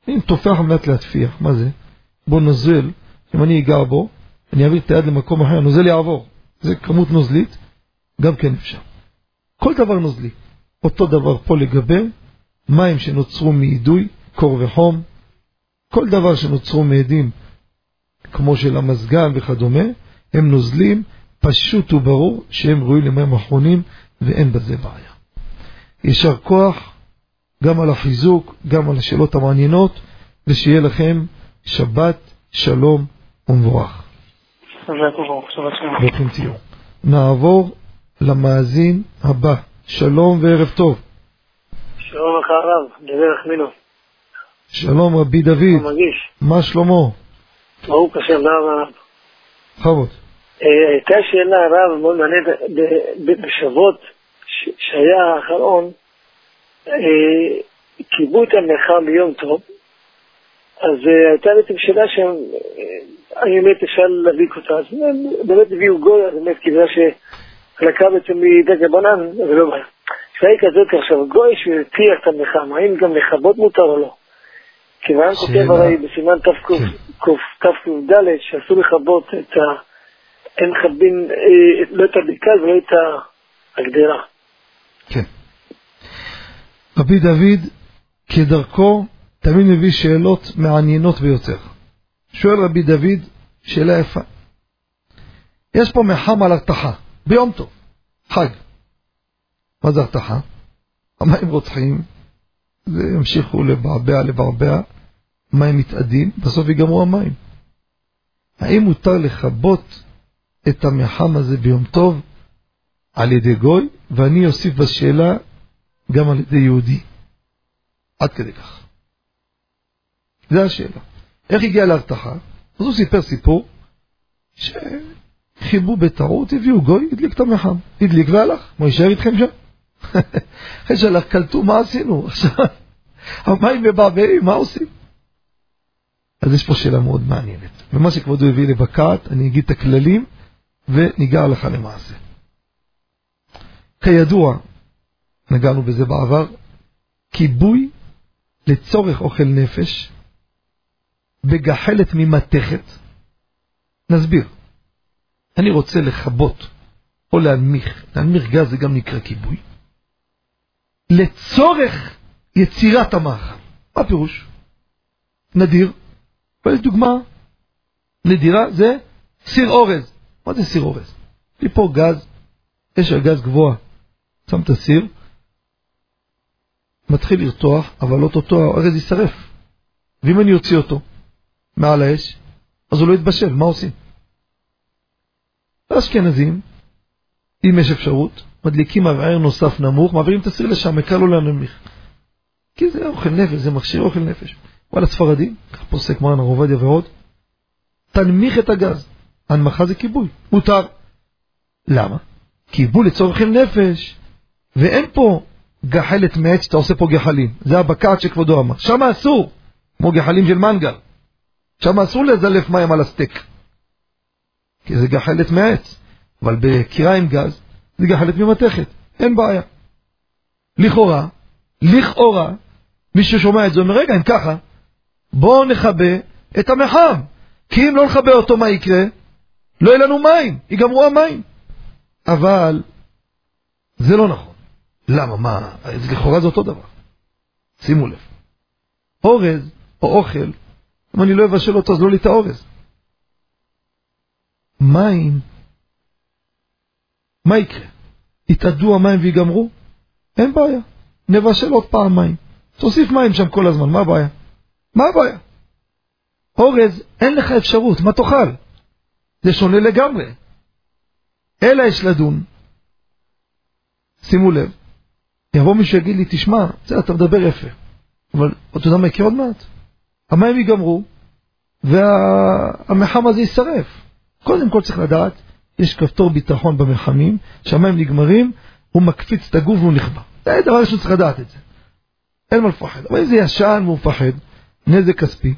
אם תופח על מנת להטפיח, מה זה? בוא נוזל, אם אני אגע בו, אני אעביר את היד למקום אחר, הנוזל יעבור, זה כמות נוזלית, גם כן אפשר. כל דבר נוזלי, אותו דבר פה לגבי מים שנוצרו מאידוי, קור וחום, כל דבר שנוצרו מעדים, כמו של המזגן וכדומה, הם נוזלים, פשוט וברור שהם ראויים למים אחרונים ואין בזה בעיה. יישר כוח גם על החיזוק, גם על השאלות המעניינות, ושיהיה לכם שבת שלום ומבורך. ברוכים תהיו. נעבור למאזין הבא. שלום וערב טוב. שלום לך הרב, דברך מינו. שלום רבי דוד. מה שלמה? ברוך השם, רב הרב. בכבוד. אה, הייתה שאלה, הרב, מאוד מעניינת, בשבועות שהיה האחרון, אה, קיבלו את המלאכה ביום טוב, אז אה, הייתה בעצם שאלה שאני באמת אפשר להדליק אותה, אז באמת הביאו גוי, באמת קיבלה שהחלקה בעצם מדגה בנן, ולא בעיה. השאלה היא כזאת עכשיו, גוי שהטיח את המלאכה, האם גם לכבות מותר או לא? כיוון כותב הרי בסימן תק"ד שאסור לכבות את ה... אין מכבים אה, לא את הברכז ולא את הגדרה. כן. רבי דוד, כדרכו, תמיד מביא שאלות מעניינות ביותר. שואל רבי דוד, שאלה יפה. יש פה מחם על הרתחה, ביום טוב, חג. מה זה הרתחה? המים רותחים, וימשיכו לבעבע לבעבע, מים מתאדים, בסוף ייגמרו המים. האם מותר לכבות את המחם הזה ביום טוב על ידי גוי, ואני אוסיף בשאלה גם על ידי יהודי. עד כדי כך. זה השאלה. איך הגיע להרתחה? אז הוא סיפר סיפור שחיבו בטעות, הביאו גוי, הדליק את המחם. הדליק והלך. מה יישאר איתכם שם? אחרי שהלך, קלטו מה עשינו. עכשיו, המים מבעבעים, מה עושים? אז יש פה שאלה מאוד מעניינת. ומה שכבודו הביא לבקעת, אני אגיד את הכללים וניגע הלכה למעשה. כידוע, נגענו בזה בעבר, כיבוי לצורך אוכל נפש בגחלת ממתכת. נסביר. אני רוצה לכבות או להנמיך, להנמיך גז זה גם נקרא כיבוי, לצורך יצירת המאכל. מה הפירוש? נדיר, ויש דוגמה נדירה, זה סיר אורז. מה זה סיר אורז? יש פה גז, אש על גז גבוה, שם את הסיר, מתחיל לרתוח, אבל אוטוטו הארז יישרף. ואם אני אוציא אותו מעל האש, אז הוא לא יתבשל, מה עושים? האשכנזים, אם יש אפשרות, מדליקים מבער נוסף נמוך, מעבירים את הסיר לשם, יקר לו להנמיך. כי זה אוכל נפש, זה מכשיר אוכל נפש. וואלה ספרדים, כך פוסק מרן הרב עובדיה ועוד, תנמיך את הגז. הנמכה זה כיבוי, מותר. למה? כיבוי לצורך נפש, ואין פה גחלת מעץ שאתה עושה פה גחלים. זה הבקעת שכבודו אמר. שם אסור, כמו גחלים של מנגל. שם אסור לזלף מים על הסטייק. כי זה גחלת מעץ. אבל בקירה עם גז, זה גחלת ממתכת. אין בעיה. לכאורה, לכאורה, מי ששומע את זה אומר, רגע, אם ככה, בואו נכבה את המחם. כי אם לא נכבה אותו, מה יקרה? לא יהיה לנו מים, ייגמרו המים. אבל זה לא נכון. למה? מה? לכאורה זה אותו דבר. שימו לב. אורז או אוכל, אם אני לא אבשל אותו אז לא לי את האורז. מים, מה יקרה? יתאדו המים ויגמרו? אין בעיה. נבשל עוד פעמיים. תוסיף מים שם כל הזמן, מה הבעיה? מה הבעיה? אורז, אין לך אפשרות, מה תאכל? זה שונה לגמרי. אלא יש לדון. שימו לב, יבוא מישהו יגיד לי, תשמע, בסדר, אתה מדבר יפה, אבל אתה יודע מה יקרה עוד מעט? המים ייגמרו, והמחם הזה יישרף. קודם כל צריך לדעת, יש כפתור ביטחון במחמים, שהמים נגמרים, הוא מקפיץ את הגוף והוא נכבה. זה דבר ראשון צריך לדעת את זה. אין מה לפחד. אבל אם זה ישן והוא מפחד, נזק כספי,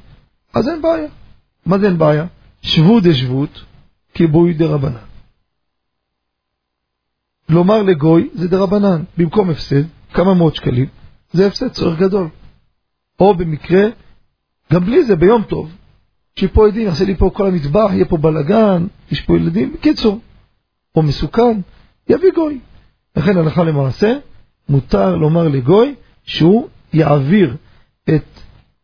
אז אין בעיה. מה זה אין בעיה? שבות דשבות, כיבוי דרבנן. לומר לגוי זה דרבנן, במקום הפסד, כמה מאות שקלים, זה הפסד צורך גדול. או במקרה, גם בלי זה, ביום טוב, שפה עדים, יעשה לי פה כל המטבח, יהיה פה בלאגן, יש פה ילדים, בקיצור, או מסוכן, יביא גוי. לכן הלכה למעשה, מותר לומר לגוי שהוא יעביר את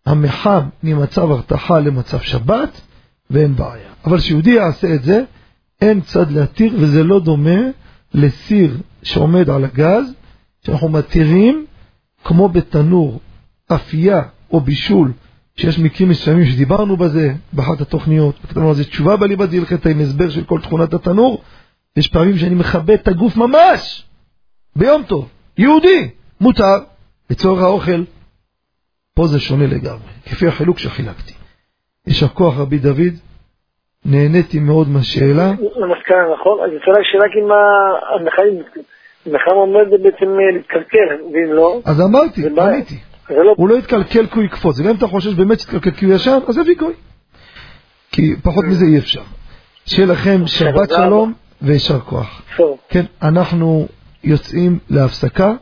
המחם ממצב הרתחה למצב שבת, ואין בעיה. אבל כשיהודי יעשה את זה, אין צד להתיר, וזה לא דומה לסיר שעומד על הגז, שאנחנו מתירים, כמו בתנור, אפייה או בישול, שיש מקרים מסוימים שדיברנו בזה, באחת התוכניות, כתבנו על זה תשובה בליבת דילכתא עם הסבר של כל תכונת התנור, יש פעמים שאני מכבד את הגוף ממש, ביום טוב, יהודי, מותר, לצורך האוכל. פה זה שונה לגמרי, כפי החילוק שחילקתי. יישר כוח רבי דוד, נהניתי מאוד מהשאלה. למסקנה נכון, אז יצאה לי שאלה אם המחם עומד בעצם להתקלקל, ואם לא... אז אמרתי, עניתי. לא- הוא לא יתקלקל כי הוא יקפוץ, וגם אם אתה חושב באמת שיתקלקל כי הוא ישן, אז יביא גוי. כי פחות מזה אי אפשר. שיהיה לכם שבת שלום ויישר כוח. כן, אנחנו יוצאים להפסקה.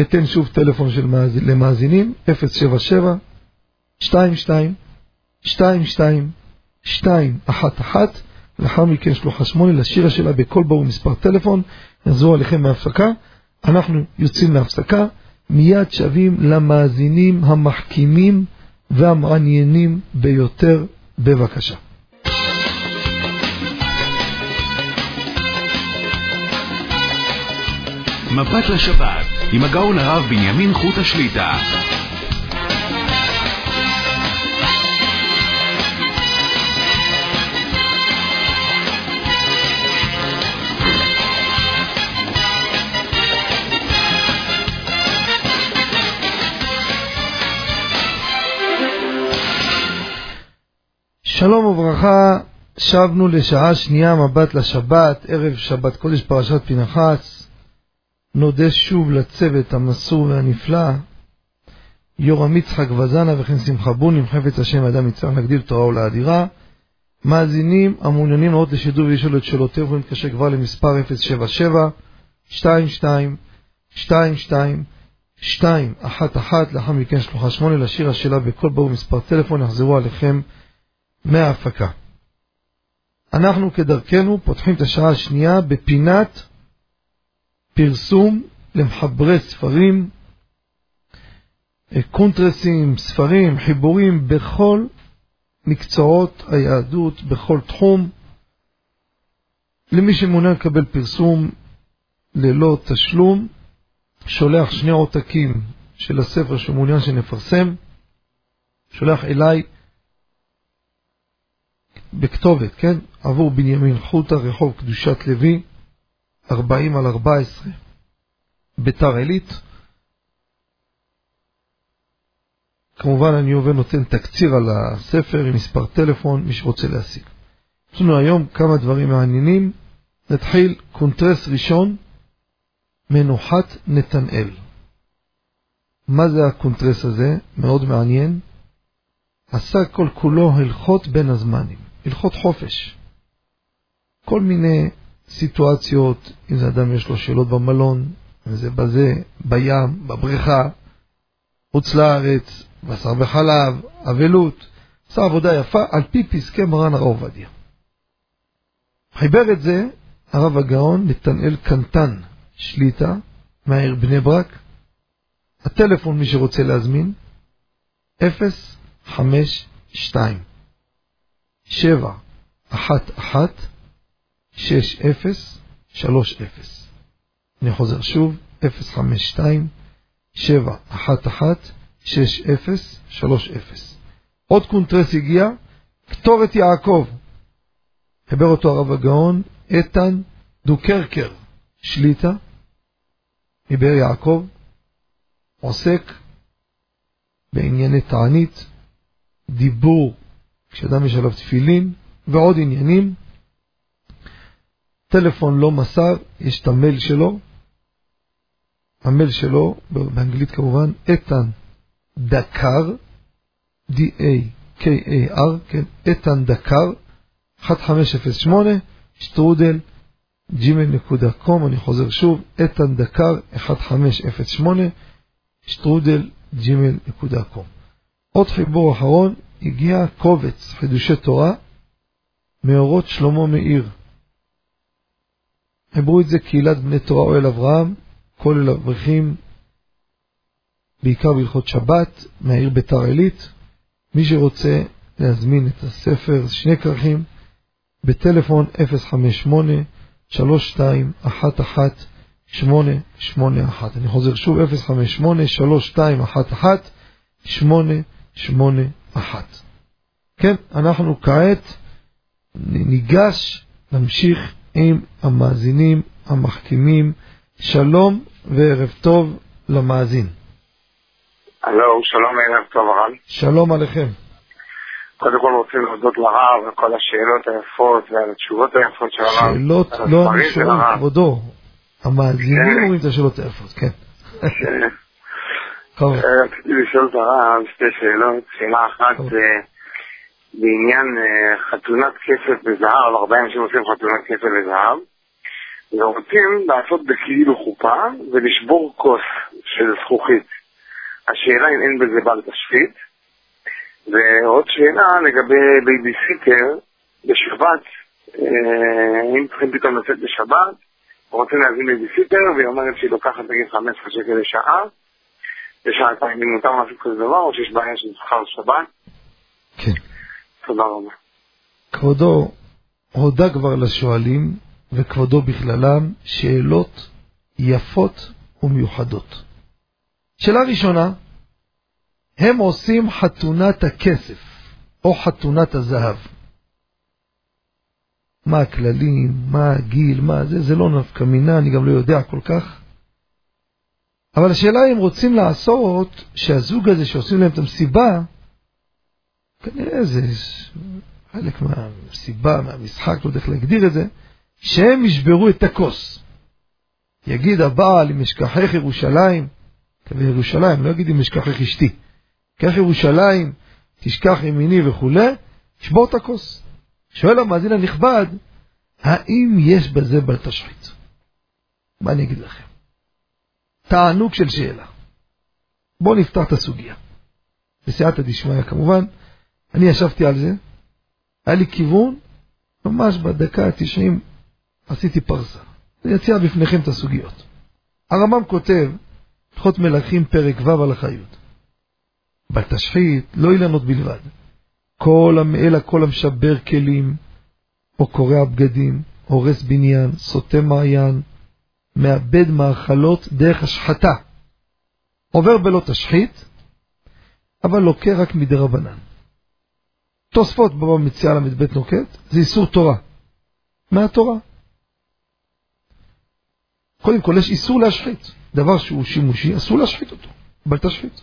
אתן שוב טלפון של למאזינים, 077 22 22 211 לאחר מכן שלוחה שמונה לשירה שלה בקול ברור מספר טלפון, נחזור עליכם מההפסקה. אנחנו יוצאים להפסקה, מיד שבים למאזינים המחכימים והמעניינים ביותר, בבקשה. מבט לשבת עם הגאון הרב בנימין חוט השליטה. שלום וברכה, שבנו לשעה שנייה מבט לשבת, ערב שבת קודש פרשת פנחס. נודה שוב לצוות המסור והנפלא, יורם יצחק וזנה וכן שמחה בון, עם חפץ השם אדם יצטרך להגדיל תורה ולאדירה. מאזינים המעוניינים לעלות לשידור ולשאול את שאלותיהם יכולים להתקשר כבר למספר 077 22 22 211 לאחר מכן שלוחה 8 לשיר השאלה בכל ברור מספר טלפון יחזרו עליכם מההפקה. אנחנו כדרכנו פותחים את השעה השנייה בפינת פרסום למחברי ספרים, קונטרסים, ספרים, חיבורים בכל מקצועות היהדות, בכל תחום. למי שמעוניין לקבל פרסום ללא תשלום, שולח שני עותקים של הספר שמעוניין שנפרסם, שולח אליי בכתובת, כן? עבור בנימין חוטה, רחוב קדושת לוי, 40 על 14, ביתר עילית. כמובן אני עובר נותן תקציר על הספר עם מספר טלפון, מי שרוצה להשיג. יש לנו היום כמה דברים מעניינים. נתחיל קונטרס ראשון, מנוחת נתנאל. מה זה הקונטרס הזה? מאוד מעניין. עשה כל כולו הלכות בין הזמנים. הלכות חופש. כל מיני סיטואציות, אם זה אדם יש לו שאלות במלון, אם זה בזה, בים, בבריכה, חוץ לארץ, בשר וחלב, אבלות, עשה עבודה יפה על פי פסקי מרן הרב עובדיה. חיבר את זה הרב הגאון נתנאל קנטן שליטה מהעיר בני ברק. הטלפון מי שרוצה להזמין 052 שבע, אחת, אחת, שש, אפס, שלוש, אפס. אני חוזר שוב, 052 711 6030. עוד קונטרס הגיע, קטורת יעקב. חיבר אותו הרב הגאון, איתן דוקרקר, שליטה, מבאר יעקב, עוסק בענייני תענית, דיבור כשאדם יש עליו תפילין ועוד עניינים. טלפון לא מסר, יש את המייל שלו, המייל שלו, באנגלית כמובן, איתן דקר, D-A-K-A-R, כן, איתן דקר, 1508, שטרודל, gmail.com, אני חוזר שוב, איתן דקר, 1508, שטרודל, gmail.com. עוד חיבור אחרון, הגיע קובץ חידושי תורה מאורות שלמה מאיר. חיברו את זה קהילת בני תורה אוהל אברהם, כולל אברכים, בעיקר בהלכות שבת, מהעיר ביתר עילית. מי שרוצה להזמין את הספר, שני כרכים, בטלפון 058-3211-881. אני חוזר שוב, 058-3211-881. כן, אנחנו כעת ניגש, נמשיך עם המאזינים המחכימים. שלום וערב טוב למאזין. הלו, שלום ערב טוב הרב. שלום עליכם. קודם כל רוצים להודות לרב על כל השאלות היפות ועל התשובות היפות של הרב. שאלות לא שואל, כבודו. המאזינים אומרים את השאלות היפות, כן. טוב. אה, רציתי לשאול את הרב שתי שאלות. שאלה אחת אה, בעניין אה, חתונת כסף בזהב, הרבה אנשים עושים חתונת כסף בזהב. ורוצים לעשות בכאילו חופה ולשבור כוס של זכוכית. השאלה אם אין בזה בל תשחית. ועוד שאלה לגבי בייביסיטר בשבת, אם צריכים פתאום לצאת בשבת, רוצים להזמין בייביסיטר, והיא אומרת שהיא לוקחת נגיד 15 שקל לשעה, לשעתיים, אם מותר לעשות כזה דבר, או שיש בעיה של שכר שבת? כן. תודה רבה. כבודו הודה כבר לשואלים וכבודו בכללם שאלות יפות ומיוחדות. שאלה ראשונה, הם עושים חתונת הכסף או חתונת הזהב. מה הכללים, מה הגיל, מה זה, זה לא נפקא מינה, אני גם לא יודע כל כך. אבל השאלה אם רוצים לעשות שהזוג הזה שעושים להם את המסיבה, כנראה זה חלק מהמסיבה, מהמשחק, לא יודע איך להגדיר את זה, שהם ישברו את הכוס. יגיד הבעל אם אשכחך ירושלים, כזה ירושלים, לא יגיד אם אשכחך אשתי. קח ירושלים, תשכח ימיני וכולי, שבור את הכוס. שואל המאזין הנכבד, האם יש בזה בל תשחית? מה אני אגיד לכם? תענוג של שאלה. בואו נפתח את הסוגיה. בסייעתא דשמיא כמובן, אני ישבתי על זה, היה לי כיוון, ממש בדקה ה-90 עשיתי פרסה. אני אציע בפניכם את הסוגיות. הרמב"ם כותב, הלכות מלכים פרק ו' הלכה י' בתשחית לא אילנות בלבד, כל המעיל הכל המשבר כלים, או קורע בגדים, הורס בניין, סוטה מעיין, מאבד מאכלות דרך השחתה. עובר בלא תשחית, אבל לוקה רק מדי רבנן. תוספות בבא מציאה ל"ב נוקט, זה איסור תורה. מהתורה. קודם כל יש איסור להשחית. דבר שהוא שימושי, אסור להשחית אותו. בל תשחית.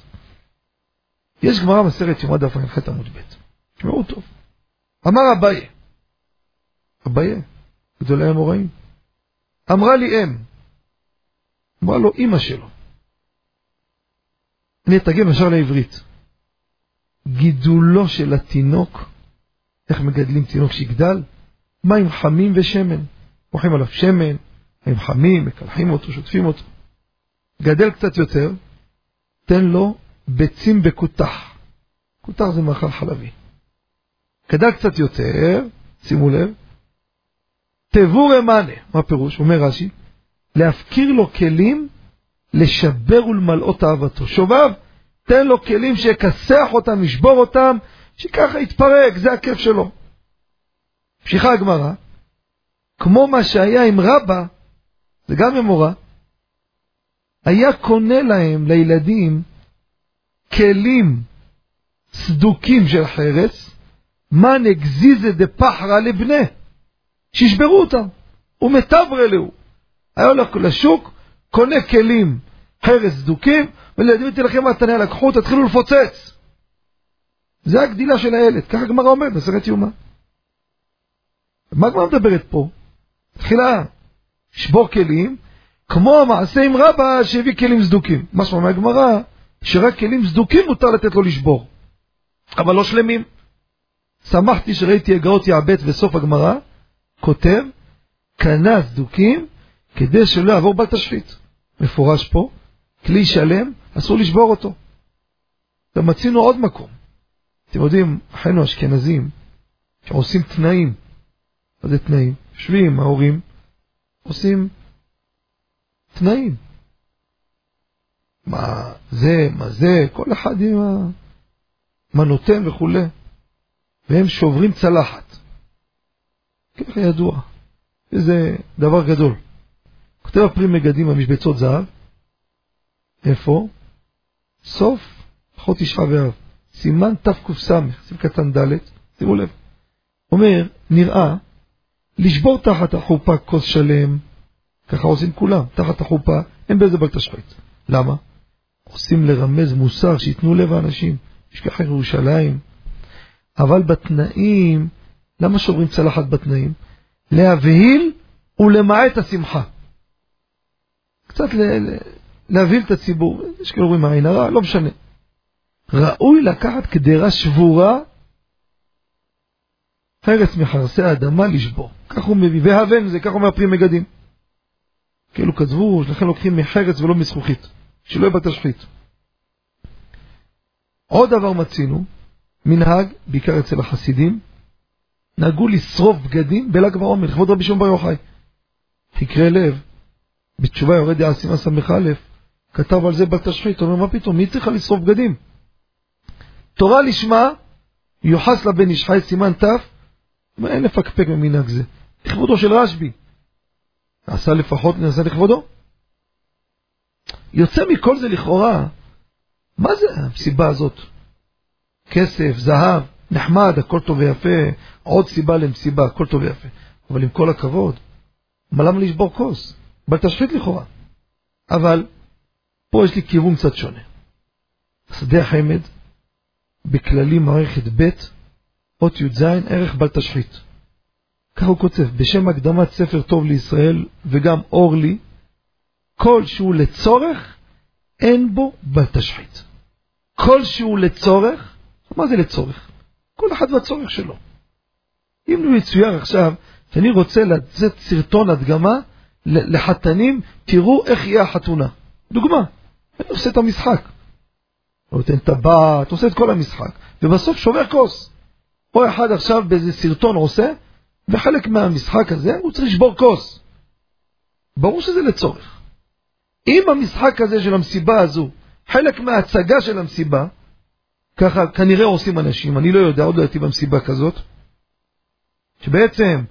יש גמרא מסרט יומא דף ע"ח עמוד ב', תשמעו טוב. אמר אביי, אביי, גדולי המוראים, אמרה לי אם, אמרה לו אימא שלו. אני אתרגם ישר לעברית. גידולו של התינוק, איך מגדלים תינוק שיגדל? מים חמים ושמן. מוכרים עליו שמן, מים חמים, מקלחים אותו, שוטפים אותו. גדל קצת יותר, תן לו ביצים בכותח. כותח זה מאכל חלבי. גדל קצת יותר, שימו לב, תבור אמנה, מה פירוש? אומר רש"י, להפקיר לו כלים לשבר ולמלאות אהבתו. שובב, תן לו כלים שיכסח אותם, ישבור אותם, שככה יתפרק, זה הכיף שלו. ממשיכה הגמרא, כמו מה שהיה עם רבא, זה גם אמורה, היה קונה להם, לילדים, כלים סדוקים של חרס, מן הגזיזה דפחרא לבנה, שישברו אותם, ומתברא להו. היה הולך לשוק, קונה כלים חרס סדוקים, ולילדים תלכם מהתניה, לקחו, תתחילו לפוצץ. זה הגדילה של הילד, ככה הגמרא אומרת בסרט יומא. מה הגמרא מדברת פה? תחילה, שבור כלים, כמו המעשה עם רבא שהביא כלים סדוקים. משמע מהגמרא, שרק כלים סדוקים מותר לתת לו לשבור, אבל לא שלמים. שמחתי שראיתי הגאות יעבט בסוף הגמרא, כותב, קנה סדוקים כדי שלא יעבור בל תשחית. מפורש פה, כלי שלם, אסור לשבור אותו. ומצינו עוד מקום. אתם יודעים, אחינו אשכנזים, שעושים תנאים, מה זה תנאים? יושבים ההורים, עושים תנאים. מה זה, מה זה, כל אחד עם ה... מה נותן וכולי. והם שוברים צלחת. ככה ידוע. וזה דבר גדול. כותב הפרי מגדים במשבצות זהב, איפה? סוף אחות תשעה באב, סימן תקס, סימן קטן ד', שימו לב. אומר, נראה, לשבור תחת החופה כוס שלם, ככה עושים כולם, תחת החופה, אין באיזה בל תשחית. למה? עושים לרמז מוסר, שייתנו לב האנשים, ישכח ירושלים. אבל בתנאים, למה שוברים צלחת בתנאים? להבהיל ולמעט השמחה. קצת להבהיל את הציבור, יש כאלה אומרים עין הרע, לא משנה. ראוי לקחת קדרה שבורה, חרס מחרסי האדמה לשבור. כך הוא מביא, והבן זה, כך אומר פרי מגדים. כאילו כתבו, לכן לוקחים מחרס ולא מזכוכית, שלא יהיה בתשחית. עוד דבר מצינו, מנהג, בעיקר אצל החסידים, נהגו לשרוף בגדים בל"ג בעומר, לכבוד רבי שמעון בר יוחאי. תקרה לב, בתשובה יורד סימן ס"א, כתב על זה בתשחית, אומר, מה פתאום, מי צריכה לשרוף בגדים? תורה לשמה, יוחס לבן איש חי סימן ת', אין לפקפק ממנהג זה. לכבודו של רשב"י. עשה לפחות, נעשה לכבודו. יוצא מכל זה לכאורה, מה זה המסיבה הזאת? כסף, זהב, נחמד, הכל טוב ויפה, עוד סיבה למסיבה, הכל טוב ויפה. אבל עם כל הכבוד, מה למה לשבור כוס? בל תשחית לכאורה. אבל פה יש לי כיוון קצת שונה. שדה החמד, בכללי מערכת ב', אות י"ז, ערך בל תשחית. כך הוא כותב, בשם הקדמת ספר טוב לישראל וגם אור לי, כל שהוא לצורך, אין בו בל תשחית. כל שהוא לצורך, מה זה לצורך? כל אחד והצורך שלו. אם הוא יצויר עכשיו, שאני רוצה לצאת סרטון הדגמה לחתנים, תראו איך יהיה החתונה. דוגמה, אני עושה את המשחק. נותן טבעת, עושה את כל המשחק, ובסוף שובר כוס. או אחד עכשיו באיזה סרטון עושה, וחלק מהמשחק הזה הוא צריך לשבור כוס. ברור שזה לצורך. אם המשחק הזה של המסיבה הזו, חלק מההצגה של המסיבה, ככה כנראה עושים אנשים, אני לא יודע, עוד לא הייתי במסיבה כזאת, שבעצם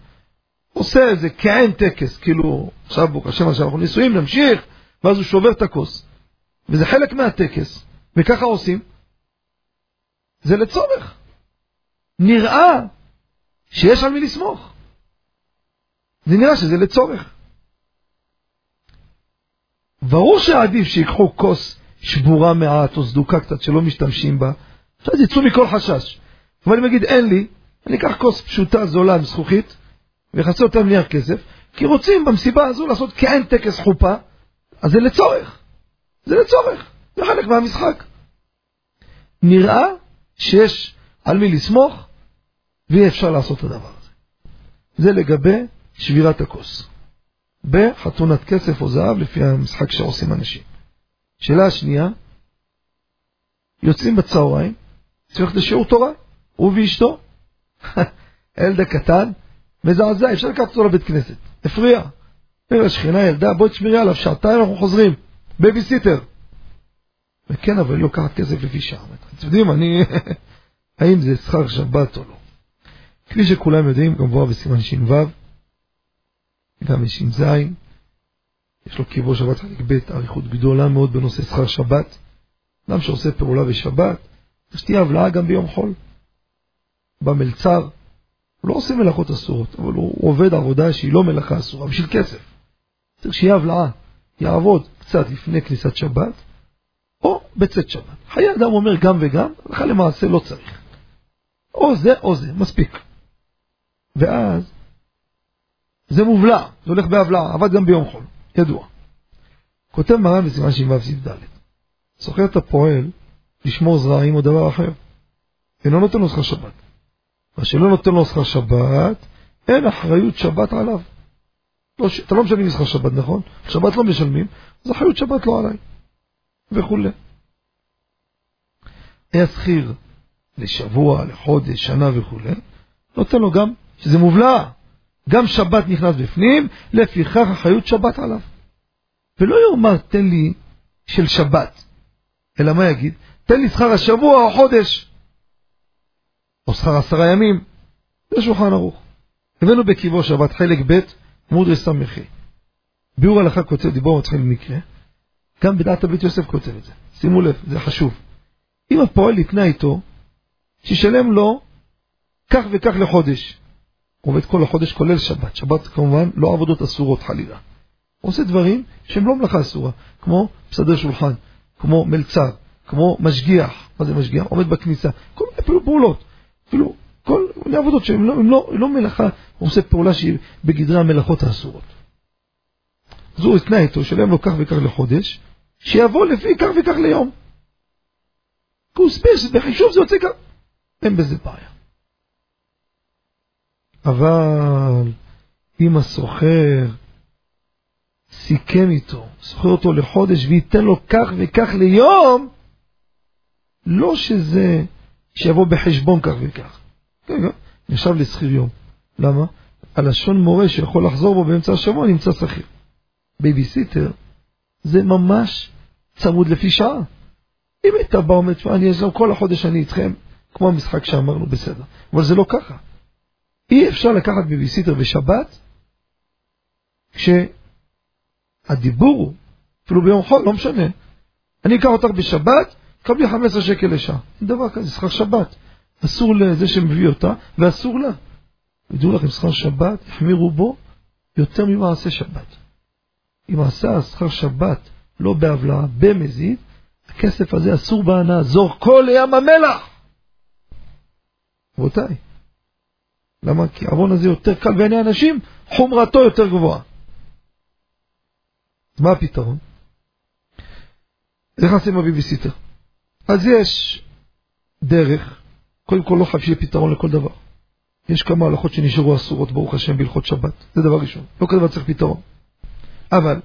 עושה איזה כעין טקס, כאילו, עכשיו ברוך השם עכשיו אנחנו נישואים, נמשיך, ואז הוא שובר את הכוס. וזה חלק מהטקס, וככה עושים. זה לצורך. נראה שיש על מי לסמוך. זה נראה שזה לצורך. ברור שעדיף שיקחו כוס שבורה מעט או סדוקה קצת שלא משתמשים בה, אז יצאו מכל חשש. אבל אני אגיד אין לי, אני אקח כוס פשוטה זולה עם זכוכית, ויחסה אותה עם נייר כסף, כי רוצים במסיבה הזו לעשות כעין טקס חופה, אז זה לצורך. זה לצורך, זה חלק מהמשחק. נראה שיש על מי לסמוך, ואי אפשר לעשות את הדבר הזה. זה לגבי שבירת הכוס. בחתונת כסף או זהב, לפי המשחק שעושים אנשים. שאלה השנייה, יוצאים בצהריים, צריך לשיעור תורה, הוא ואשתו. הילד הקטן, מזעזע, אפשר לקחת אותו לבית כנסת, הפריע. אומר לשכנה ילדה, בואי תשמרי עליו, שעתיים אנחנו חוזרים, בייביסיטר. וכן, אבל היא לוקחת כסף לפי שעה. אתם יודעים, אני, האם זה שכר שבת או לא? כפי שכולם יודעים, גם בואו בסימן ש"ו, גם בש"ז, יש לו קיבו שבת חלק ב', אריכות גדולה מאוד בנושא שכר שבת. אדם שעושה פעולה בשבת, יש שתהיה הבלעה גם ביום חול. במלצר, הוא לא עושה מלאכות אסורות, אבל הוא עובד עבודה שהיא לא מלאכה אסורה, בשביל כסף. צריך שיהיה הבלעה, יעבוד קצת לפני כניסת שבת, או בצאת שבת. חיי אדם אומר גם וגם, לך למעשה לא צריך. או זה או זה, מספיק. ואז זה מובלע, זה הולך בהבלעה, עבד גם ביום חול, ידוע. כותב מרן בסימן שבעה ס"ד, סוחר את הפועל לשמור זרעים או דבר אחר, אינו נותן שכר שבת. מה שלא נותן לו שכר שבת, אין אחריות שבת עליו. לא, אתה לא משלמים שכר שבת, נכון? שבת לא משלמים, אז אחריות שבת לא עליי. וכולי. היה שכיר לשבוע, לחודש, שנה וכולי, נותן לו גם, שזה מובלע, גם שבת נכנס בפנים, לפיכך אחריות שבת עליו. ולא יאמר תן לי של שבת, אלא מה יגיד? תן לי שכר השבוע או חודש, או שכר עשרה ימים. זה שולחן ערוך. הבאנו בקיבו שבת חלק ב' עמוד רס"ה. ביאור הלכה כותב, דיבור מתחיל במקרה, גם בדעת הבית יוסף כותב את זה. שימו לב, זה חשוב. אם הפועל התנה איתו, שישלם לו כך וכך לחודש. הוא עובד כל החודש כולל שבת. שבת כמובן לא עבודות אסורות חלילה. הוא עושה דברים שהם לא מלאכה אסורה, כמו מסדר שולחן, כמו מלצר, כמו משגיח. מה זה משגיח? עומד בכניסה. כל מיני פעולות. אפילו כל מיני עבודות שהן לא, לא, לא מלאכה, הוא עושה פעולה שהיא בגדרי המלאכות האסורות. אז הוא התנה איתו, שלם לו כך וכך לחודש, שיבוא לפי כך וכך ליום. כי הוא ספייס, בחישוב זה יוצא כך. אין בזה בעיה. אבל אם השוכר סיכם איתו, שוכר אותו לחודש וייתן לו כך וכך ליום, לא שזה שיבוא בחשבון כך וכך. כן, כן, נחשב לשכיר יום. למה? הלשון מורה שיכול לחזור בו באמצע השבוע נמצא שכיר. בייביסיטר זה ממש צמוד לפי שעה. אם היית בא ואומר, אני אעזור כל החודש אני איתכם, כמו המשחק שאמרנו, בסדר. אבל זה לא ככה. אי אפשר לקחת בייביסיטר בשבת, כשהדיבור הוא, אפילו ביום חול, לא משנה. אני אקח אותך בשבת, קבלי 15 שקל לשעה. דבר כזה, שכר שבת. אסור לזה שמביא אותה, ואסור לה. ודעו לכם, שכר שבת, החמירו בו יותר ממעשה שבת. אם עשה שכר שבת לא בהבלעה, במזיד, הכסף הזה אסור בהנאה, זורקו לים המלח. רבותיי, למה? כי העוון הזה יותר קל בעיני אנשים, חומרתו יותר גבוהה. מה הפתרון? איך עם הביביסיטר? אז יש דרך, קודם כל לא חייב שיהיה פתרון לכל דבר. יש כמה הלכות שנשארו אסורות, ברוך השם, בהלכות שבת. זה דבר ראשון. לא כדבר צריך פתרון. אבל,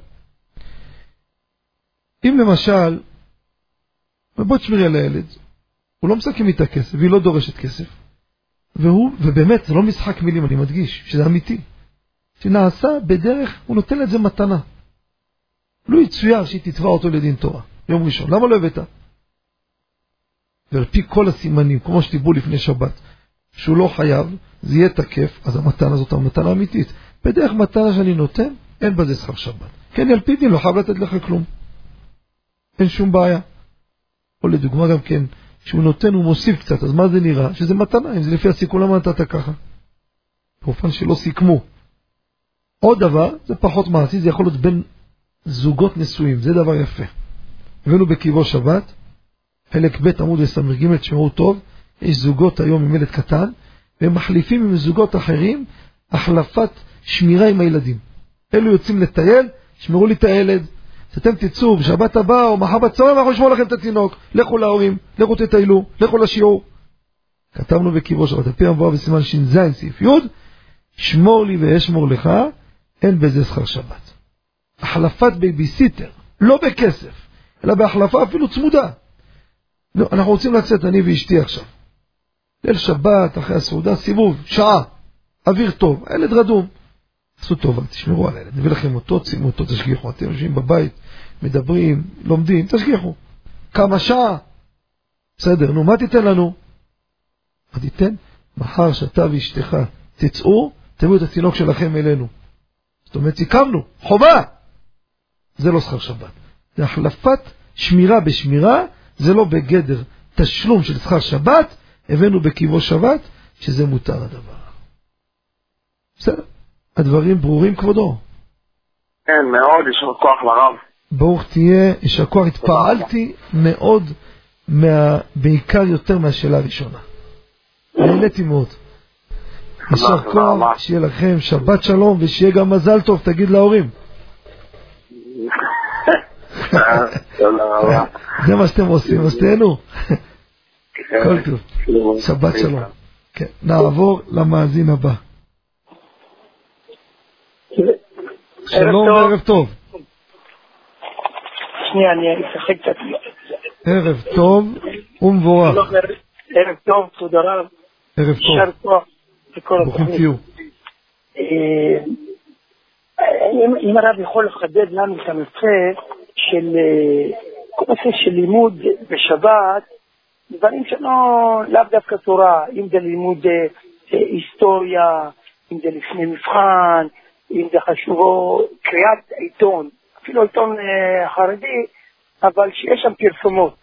אם למשל, בוא תשמרי על הילד, הוא לא מסכם איתה כסף, והיא לא דורשת כסף. והוא, ובאמת, זה לא משחק מילים, אני מדגיש, שזה אמיתי. שנעשה בדרך, הוא נותן את זה מתנה. לא יצויר שהיא תתבע אותו לדין תורה, יום ראשון. למה לא הבאת? ועל פי כל הסימנים, כמו שדיברו לפני שבת, שהוא לא חייב, זה יהיה תקף, אז המתנה הזאת המתנה אמיתית. בדרך מתנה שאני נותן, אין בזה שכר שבת. כן, על פי דין לא חייב לתת לך כלום. אין שום בעיה. או לדוגמה גם כן, כשהוא נותן הוא מוסיף קצת, אז מה זה נראה? שזה מתנה, אם זה לפי הסיכון, למה נתת ככה? באופן שלא סיכמו. עוד דבר, זה פחות מעשי, זה יכול להיות בין זוגות נשואים, זה דבר יפה. הבאנו בקיבו שבת, חלק ב' עמוד ס"ג, תשמעו טוב, יש זוגות היום עם ילד קטן, והם מחליפים עם זוגות אחרים החלפת שמירה עם הילדים. אלו יוצאים לטייל, שמרו לי את הילד. אתם תצאו בשבת הבאה או מחר בצהריים, אנחנו נשמור לכם את התינוק. לכו להורים, לכו תטיילו, לכו לשיעור. כתבנו בקיבו שבת, על פי המבואר בסימן ש"ז סעיף י', שמור לי ואשמור לך, אין בזה שכר שבת. החלפת בייביסיטר, לא בכסף, אלא בהחלפה אפילו צמודה. לא, אנחנו רוצים לצאת, אני ואשתי עכשיו. ליל שבת, אחרי הסעודה, סיבוב, שעה, אוויר טוב, הילד רדום. עשו טובה, תשמרו על הילד, נביא לכם אותו, שימו אותו, תשגיחו. אתם יושבים בבית, מדברים, לומדים, תשגיחו. כמה שעה? בסדר, נו, מה תיתן לנו? מה תיתן? מחר שאתה ואשתך תצאו, תביאו את התינוק שלכם אלינו. זאת אומרת, סיכמנו, חובה. זה לא שכר שבת. זה החלפת שמירה בשמירה, זה לא בגדר תשלום של שכר שבת, הבאנו בקיבו שבת, שזה מותר הדבר. בסדר, הדברים ברורים כבודו. כן, מאוד, יישר כוח לרב. ברוך תהיה, יישר כוח, התפעלתי מאוד, מה, בעיקר יותר מהשאלה הראשונה. נהניתי מאוד. יישר כוח. שיהיה לכם שבת שלום ושיהיה גם מזל טוב, תגיד להורים. תודה רבה. זה מה שאתם עושים, אז תהנו. כל טוב. שלום. שבת שלום. כן, נעבור למאזין הבא. שלום. וערב טוב. שנייה, אני אשחק קצת. ערב טוב ומבורך. ערב- טוב, תודה רב. ערב יישר טוב. כוח לכל התוכנית. אה, אם הרב יכול לחדד לנו את הנושא של אה, כל נושא של לימוד בשבת, דברים שלא, לאו דווקא תורה, אם זה לימוד אה, אה, היסטוריה, אם זה לפני מבחן, אם זה חשוב, או קריאת עיתון, אפילו עיתון חרדי, אבל שיש שם פרסומות.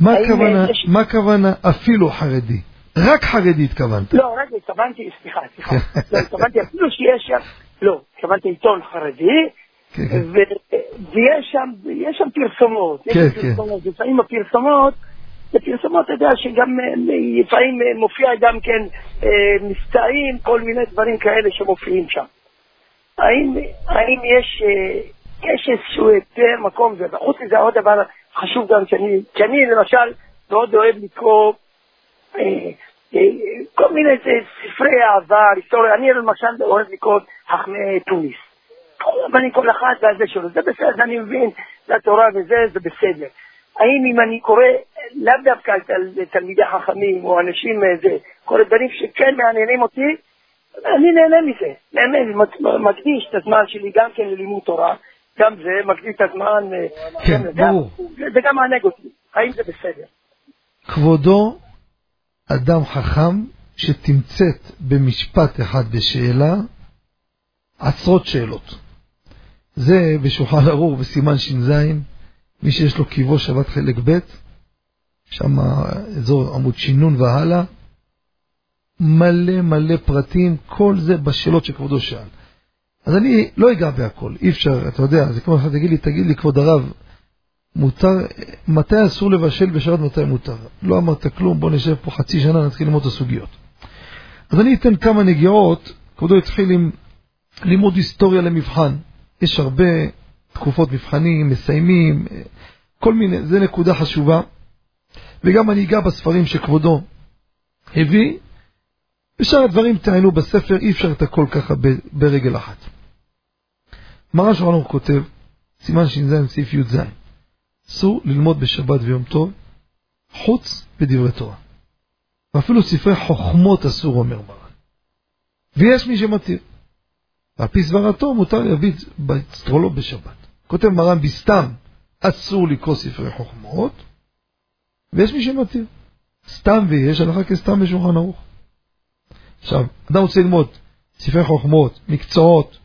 מה הכוונה, יש- מה הכוונה אפילו חרדי? רק חרדי התכוונת. לא, רגע, התכוונתי, סליחה, סליחה, לא, התכוונתי אפילו שיש שם, לא, התכוונתי עיתון חרדי, כן, כן. ו- ויש שם, יש שם פרסומות, יש כן, כן. לפעמים הפרסומות, בפרסומות אתה יודע שגם אה, לפעמים אה, מופיע גם כן אה, מבצעים, כל מיני דברים כאלה שמופיעים שם. האם, האם יש, אה, יש איזשהו היתר, מקום, זה, וחוץ מזה עוד דבר חשוב גם שאני, כי אני למשל מאוד אוהב לקרוא אה, כל מיני ספרי העבר, היסטוריה, אני למשל אוהב לקרוא חכמי תוניס. אבל אני כל אחד והזה שלו, זה בסדר, אני מבין, זה התורה וזה, זה בסדר. האם אם אני קורא לאו דווקא על תל- תלמידי חכמים או אנשים, אה, זה, כל הדברים שכן מעניינים אותי, אני נהנה מזה, נהנה, מקדיש את הזמן שלי גם כן ללימוד תורה, גם זה, מקדיש את הזמן, אה, כן. ברור. זה גם מענג אותי, האם זה בסדר? כבודו אדם חכם שתמצת במשפט אחד בשאלה עשרות שאלות. זה בשולחן ערוך בסימן ש"ז, מי שיש לו קיבו שבת חלק ב', שם אזור עמוד שינון והלאה, מלא מלא פרטים, כל זה בשאלות שכבודו שאל. אז אני לא אגע בהכל, אי אפשר, אתה יודע, זה כמו אחד תגיד לי, תגיד לי, כבוד הרב, מותר, מתי אסור לבשל בשבת, מתי מותר. לא אמרת כלום, בוא נשב פה חצי שנה, נתחיל ללמוד את הסוגיות. אז אני אתן כמה נגיעות, כבודו התחיל עם לימוד היסטוריה למבחן. יש הרבה תקופות מבחנים, מסיימים, כל מיני, זה נקודה חשובה. וגם אני אגע בספרים שכבודו הביא, ושאר הדברים תעיינו בספר, אי אפשר את הכל ככה ברגל אחת. מרן שולחן ערוך כותב, סימן ש"ז סעיף י"ז, אסור ללמוד בשבת ויום טוב, חוץ בדברי תורה. ואפילו ספרי חוכמות אסור, אומר מרן. ויש מי שמתיר. על פי סברתו מותר להביא באצטרולו בשבת. כותב מרן בסתם, אסור לקרוא ספרי חוכמות, ויש מי שמתיר. סתם ויש הלכה כסתם בשולחן ערוך. עכשיו, אדם רוצה ללמוד ספרי חוכמות, מקצועות,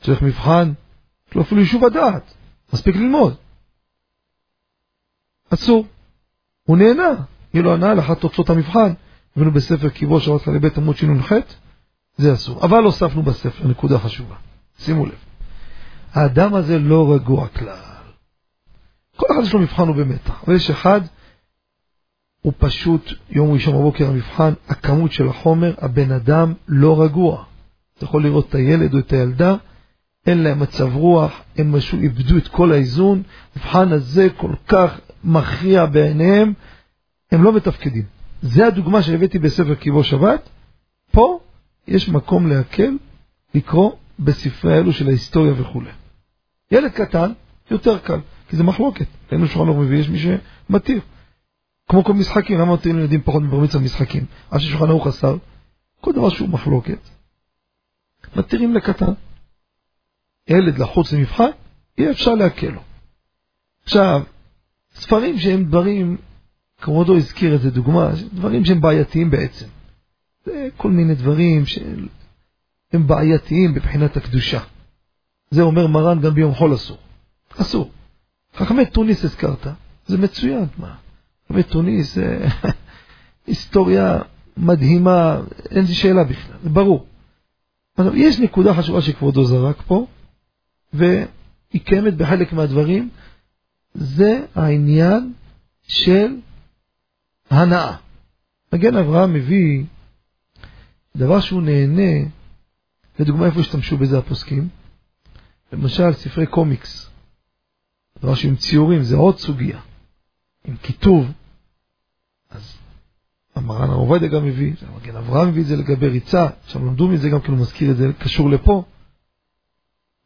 צריך מבחן, יש לו אפילו יישוב הדעת, מספיק ללמוד. אסור. הוא נהנה, יהיה לו הנאה לאחת תוצאות המבחן, הבאנו בספר קיבו שבת חלי בית עמוד שנ"ח, זה אסור. אבל הוספנו בספר, נקודה חשובה. שימו לב. האדם הזה לא רגוע כלל. כל אחד יש לו מבחן ובמתח, אבל יש אחד, הוא פשוט, יום ראשון בבוקר המבחן, הכמות של החומר, הבן אדם לא רגוע. אתה יכול לראות את הילד או את הילדה, אין להם מצב רוח, הם משהו איבדו את כל האיזון, המבחן הזה כל כך מכריע בעיניהם, הם לא מתפקדים. זה הדוגמה שהבאתי בספר קיבו שבת, פה יש מקום להקל, לקרוא בספרי האלו של ההיסטוריה וכו'. ילד קטן, יותר קל, כי זה מחלוקת. אין לו שולחן ערוך מביא, יש מי שמתיר. כמו כל משחקים, למה מתירים לילדים פחות מבר מצווה משחקים? אף ששולחן ערוך אסר, כל דבר שהוא מחלוקת, מתירים לקטן. ילד לחוץ למבחן, יהיה אפשר להקל לו. עכשיו, ספרים שהם דברים, כבודו הזכיר איזה דוגמה, דברים שהם בעייתיים בעצם. זה כל מיני דברים שהם בעייתיים מבחינת הקדושה. זה אומר מרן גם ביום חול אסור. אסור. חכמי תוניס הזכרת, זה מצוין, מה? חכמי תוניס זה היסטוריה מדהימה, אין לי שאלה בכלל, זה ברור. עכשיו, יש נקודה חשובה שכבודו זרק פה, והיא קיימת בחלק מהדברים, זה העניין של הנאה. מגן אברהם מביא דבר שהוא נהנה, לדוגמה איפה השתמשו בזה הפוסקים, למשל ספרי קומיקס, דבר שעם ציורים זה עוד סוגיה, עם כיתוב, אז המרן הרב עובדיה גם מביא, מגן אברהם מביא את זה לגבי ריצה, עכשיו למדו מזה גם כן הוא מזכיר את זה, קשור לפה,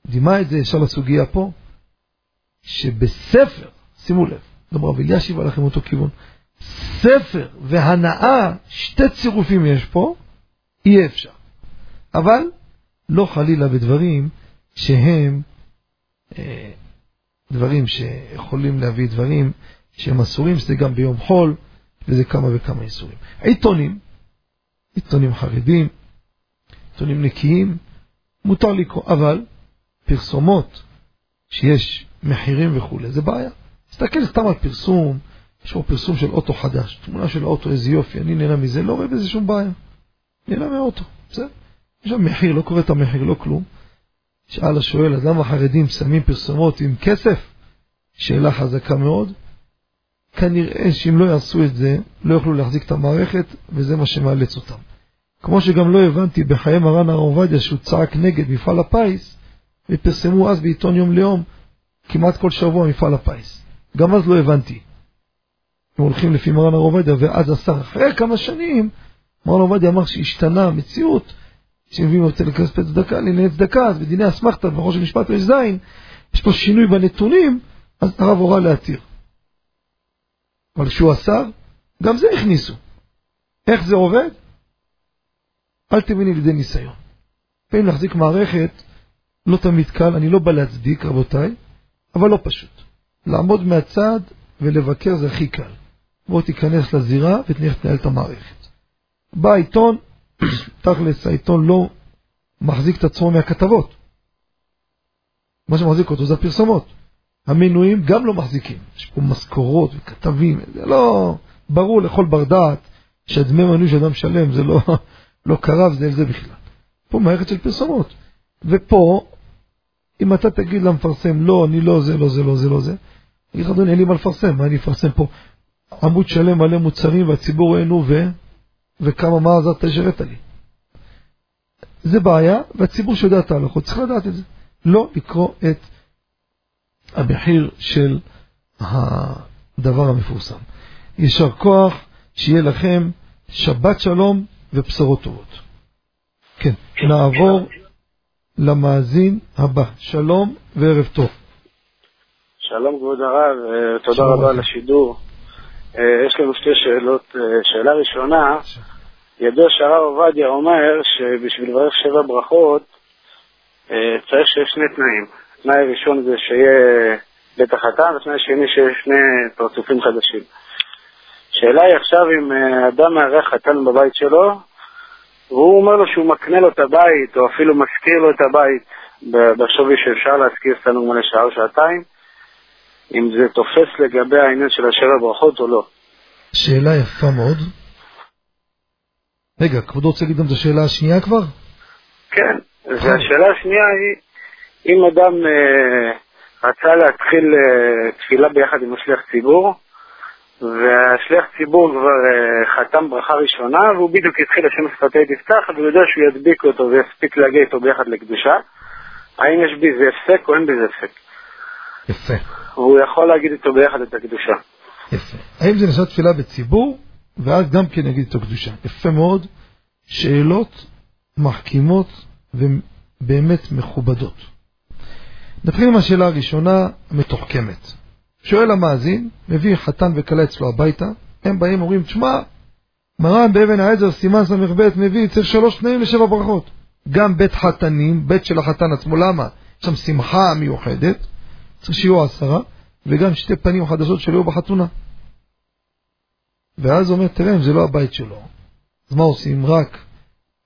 דימה את זה ישר לסוגיה פה, שבספר, שימו לב, גם רב אלישיב הלך עם אותו כיוון, ספר והנאה, שתי צירופים יש פה, אי אפשר. אבל לא חלילה בדברים שהם אה, דברים שיכולים להביא דברים שהם אסורים, שזה גם ביום חול, וזה כמה וכמה איסורים. עיתונים, עיתונים חרדים, עיתונים נקיים, מותר לקרוא, אבל פרסומות שיש מחירים וכולי, זה בעיה. תסתכל סתם על פרסום, יש פה פרסום של אוטו חדש, תמונה של אוטו, איזה יופי, אני נהנה מזה, לא רואה בזה שום בעיה. נהנה מאוטו, בסדר? יש שם מחיר, לא קורא את המחיר, לא כלום. שאל השואל, אז למה החרדים שמים פרסומות עם כסף? שאלה חזקה מאוד. כנראה שאם לא יעשו את זה, לא יוכלו להחזיק את המערכת, וזה מה שמאלץ אותם. כמו שגם לא הבנתי בחיי מרן הרב עובדיה שהוא צעק נגד מפעל הפיס, ופרסמו אז בעיתון יום ליום, כמעט כל שבוע מפעל הפיס. גם אז לא הבנתי. הם הולכים לפי מרן הרב עובדיה, ואז השר, אחרי כמה שנים, מרן עובדיה אמר שהשתנה המציאות, שמביאים אותה לכספי צדקה, לענייני צדקה, אז בדיני אסמכתא, בראש המשפט יש זין, יש פה שינוי בנתונים, אז הרב הורה להתיר. אבל כשהוא אסר, גם זה הכניסו. איך זה עובד? אל תביני לידי ניסיון. פעמים להחזיק מערכת לא תמיד קל, אני לא בא להצדיק, רבותיי, אבל לא פשוט. לעמוד מהצד ולבקר זה הכי קל. בוא תיכנס לזירה ותנהל את המערכת. בא העיתון, תכלס העיתון לא מחזיק את עצמו מהכתבות. מה שמחזיק אותו זה הפרסומות. המנויים גם לא מחזיקים. יש פה משכורות וכתבים, זה לא ברור לכל בר דעת שהדמי מנוי של אדם שלם זה לא, לא קרה וזה על זה בכלל. פה מערכת של פרסומות. ופה, אם אתה תגיד למפרסם, לא, אני לא זה, לא זה, לא זה, לא זה, אגיד לך, אדוני, אין לי מה לפרסם, מה אני אפרסם פה? עמוד שלם מלא מוצרים והציבור ראינו ו... וכמה מה עזרת תשרת לי. זה בעיה, והציבור שיודע את ההלכות צריך לדעת את זה. לא לקרוא את המחיר של הדבר המפורסם. יישר כוח, שיהיה לכם שבת שלום ובשורות טובות. כן, נעבור למאזין הבא. שלום וערב טוב. שלום כבוד הרב, אה, תודה רבה על השידור. אה, יש לנו שתי שאלות. אה, שאלה ראשונה, ידוע שהרב עובדיה אומר שבשביל לברך שבע ברכות צריך שיש שני תנאים. תנאי ראשון זה שיהיה בית החתן, ותנאי שני שיש שני פרצופים חדשים. שאלה היא עכשיו אם אדם מארח חתן בבית שלו, והוא אומר לו שהוא מקנה לו את הבית, או אפילו משכיר לו את הבית בשווי שאפשר להשכיר סתם לשעה או שעתיים, אם זה תופס לגבי העניין של השבע ברכות או לא. שאלה יפה מאוד. רגע, כבודו רוצה להגיד גם את השאלה השנייה כבר? כן, והשאלה השנייה היא, אם אדם אה, רצה להתחיל אה, תפילה ביחד עם השליח ציבור, והשליח ציבור כבר uh, חתם ברכה ראשונה, והוא בדיוק התחיל השם שפתי תפתח, והוא יודע שהוא ידביק אותו ויספיק להגיע איתו ביחד לקדושה. האם יש בזה הפסק או אין בזה הפסק? יפה. הוא יכול להגיד איתו ביחד את הקדושה. יפה. האם זה נשאר תפילה בציבור, ואז גם כן יגיד איתו קדושה. יפה מאוד. שאלות מחכימות ובאמת מכובדות. נתחיל עם השאלה הראשונה, המתוחכמת. שואל המאזין, מביא חתן וכלה אצלו הביתה, הם באים אומרים, תשמע, מרן באבן העזר, סימן ס"ב, מביא, צריך שלוש תנאים לשבע ברכות. גם בית חתנים, בית של החתן עצמו, למה? יש שם שמחה מיוחדת, צריך שיהיו עשרה, וגם שתי פנים חדשות שלא יהיו בחתונה. ואז הוא אומר, תראה, אם זה לא הבית שלו, אז מה עושים? רק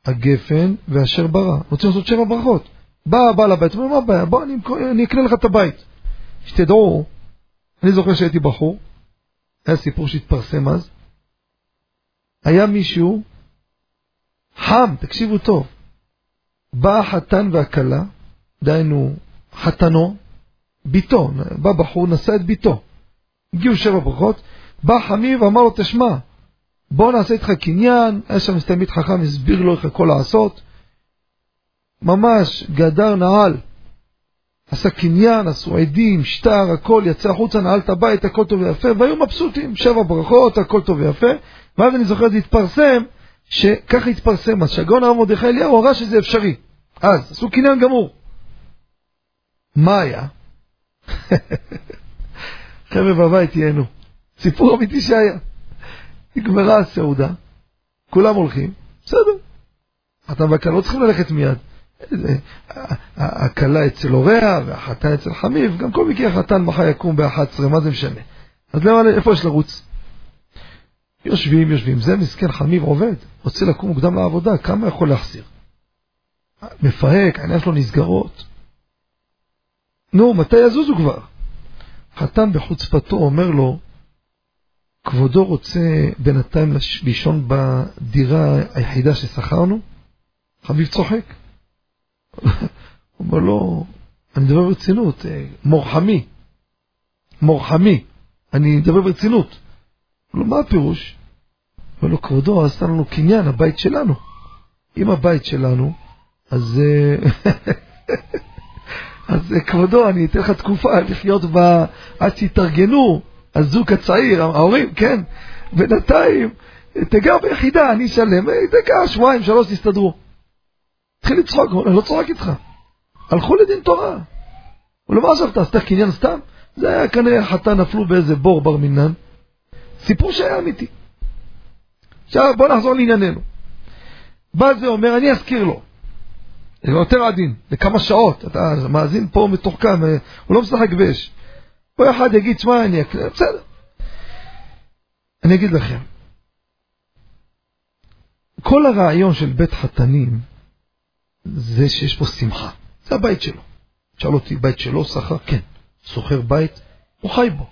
הגפן ואשר ברא. רוצים לעשות שבע ברכות. בא הבעל הבית, אומר, מה הבעיה? בוא, אני, אני אקנה לך את הבית. שתדעו, אני זוכר שהייתי בחור, היה סיפור שהתפרסם אז, היה מישהו חם, תקשיבו טוב, בא החתן והכלה, דהיינו חתנו, ביתו, בא בחור, נשא את ביתו. הגיעו שבע ברכות, בא חמיב ואמר לו, תשמע, בוא נעשה איתך קניין, היה שם תלמיד חכם, הסביר לו איך הכל לעשות. ממש גדר נעל. עשה קניין, עשו עדים, שטר, הכל, יצא החוצה, נעל את הבית, הכל טוב ויפה, והיו מבסוטים, שבע ברכות, הכל טוב ויפה. ואז אני זוכר, זה התפרסם, שככה התפרסם, אז שהגאון הרב מרדכי אליהו ראה שזה אפשרי. אז, עשו קניין גמור. מה היה? חבר'ה בבית ייהנו. סיפור אמיתי שהיה. נגמרה הסעודה, כולם הולכים, בסדר. אתה והכלה לא צריכים ללכת מיד. הכלה אצל הוריה והחתן אצל חמיב, גם כל מקרה החתן מחר יקום ב-11, מה זה משנה? אז למה, איפה יש לרוץ? יושבים, יושבים, זה מסכן חמיב עובד, רוצה לקום מוקדם לעבודה, כמה יכול להחזיר? מפהק, העיניים שלו נסגרות. נו, מתי יזוזו כבר? חתן בחוצפתו אומר לו, כבודו רוצה בינתיים לישון בדירה היחידה ששכרנו? חביב צוחק. הוא אומר לו, אני מדבר ברצינות, אה, מורחמי, מורחמי, אני מדבר ברצינות. אומר לו, מה הפירוש? אומר לו, כבודו עשתה לנו קניין, הבית שלנו. אם הבית שלנו, אז... אה, אז אה, כבודו, אני אתן לך תקופה לחיות בה עד שיתארגנו, הזוג הצעיר, ההורים, כן, בינתיים, תגר ביחידה, אני אשלם, תגר, שבועיים, שלוש, תסתדרו. התחיל לצחוק, אני לא צוחק איתך. הלכו לדין תורה. הוא לא מה עזבת, עשתה קניין סתם? זה היה כנראה חתן נפלו באיזה בור בר מינן. סיפור שהיה אמיתי. עכשיו בוא נחזור לענייננו. בא זה אומר, אני אזכיר לו. זה יותר עדין, לכמה שעות, אתה מאזין פה מתוחכם, הוא לא משחק באש. פה אחד יגיד, שמע, אני אקנה, בסדר. אני אגיד לכם, כל הרעיון של בית חתנים זה שיש פה שמחה. זה הבית שלו. שאל אותי, בית שלו, שכר? כן. שוכר בית, הוא חי בו.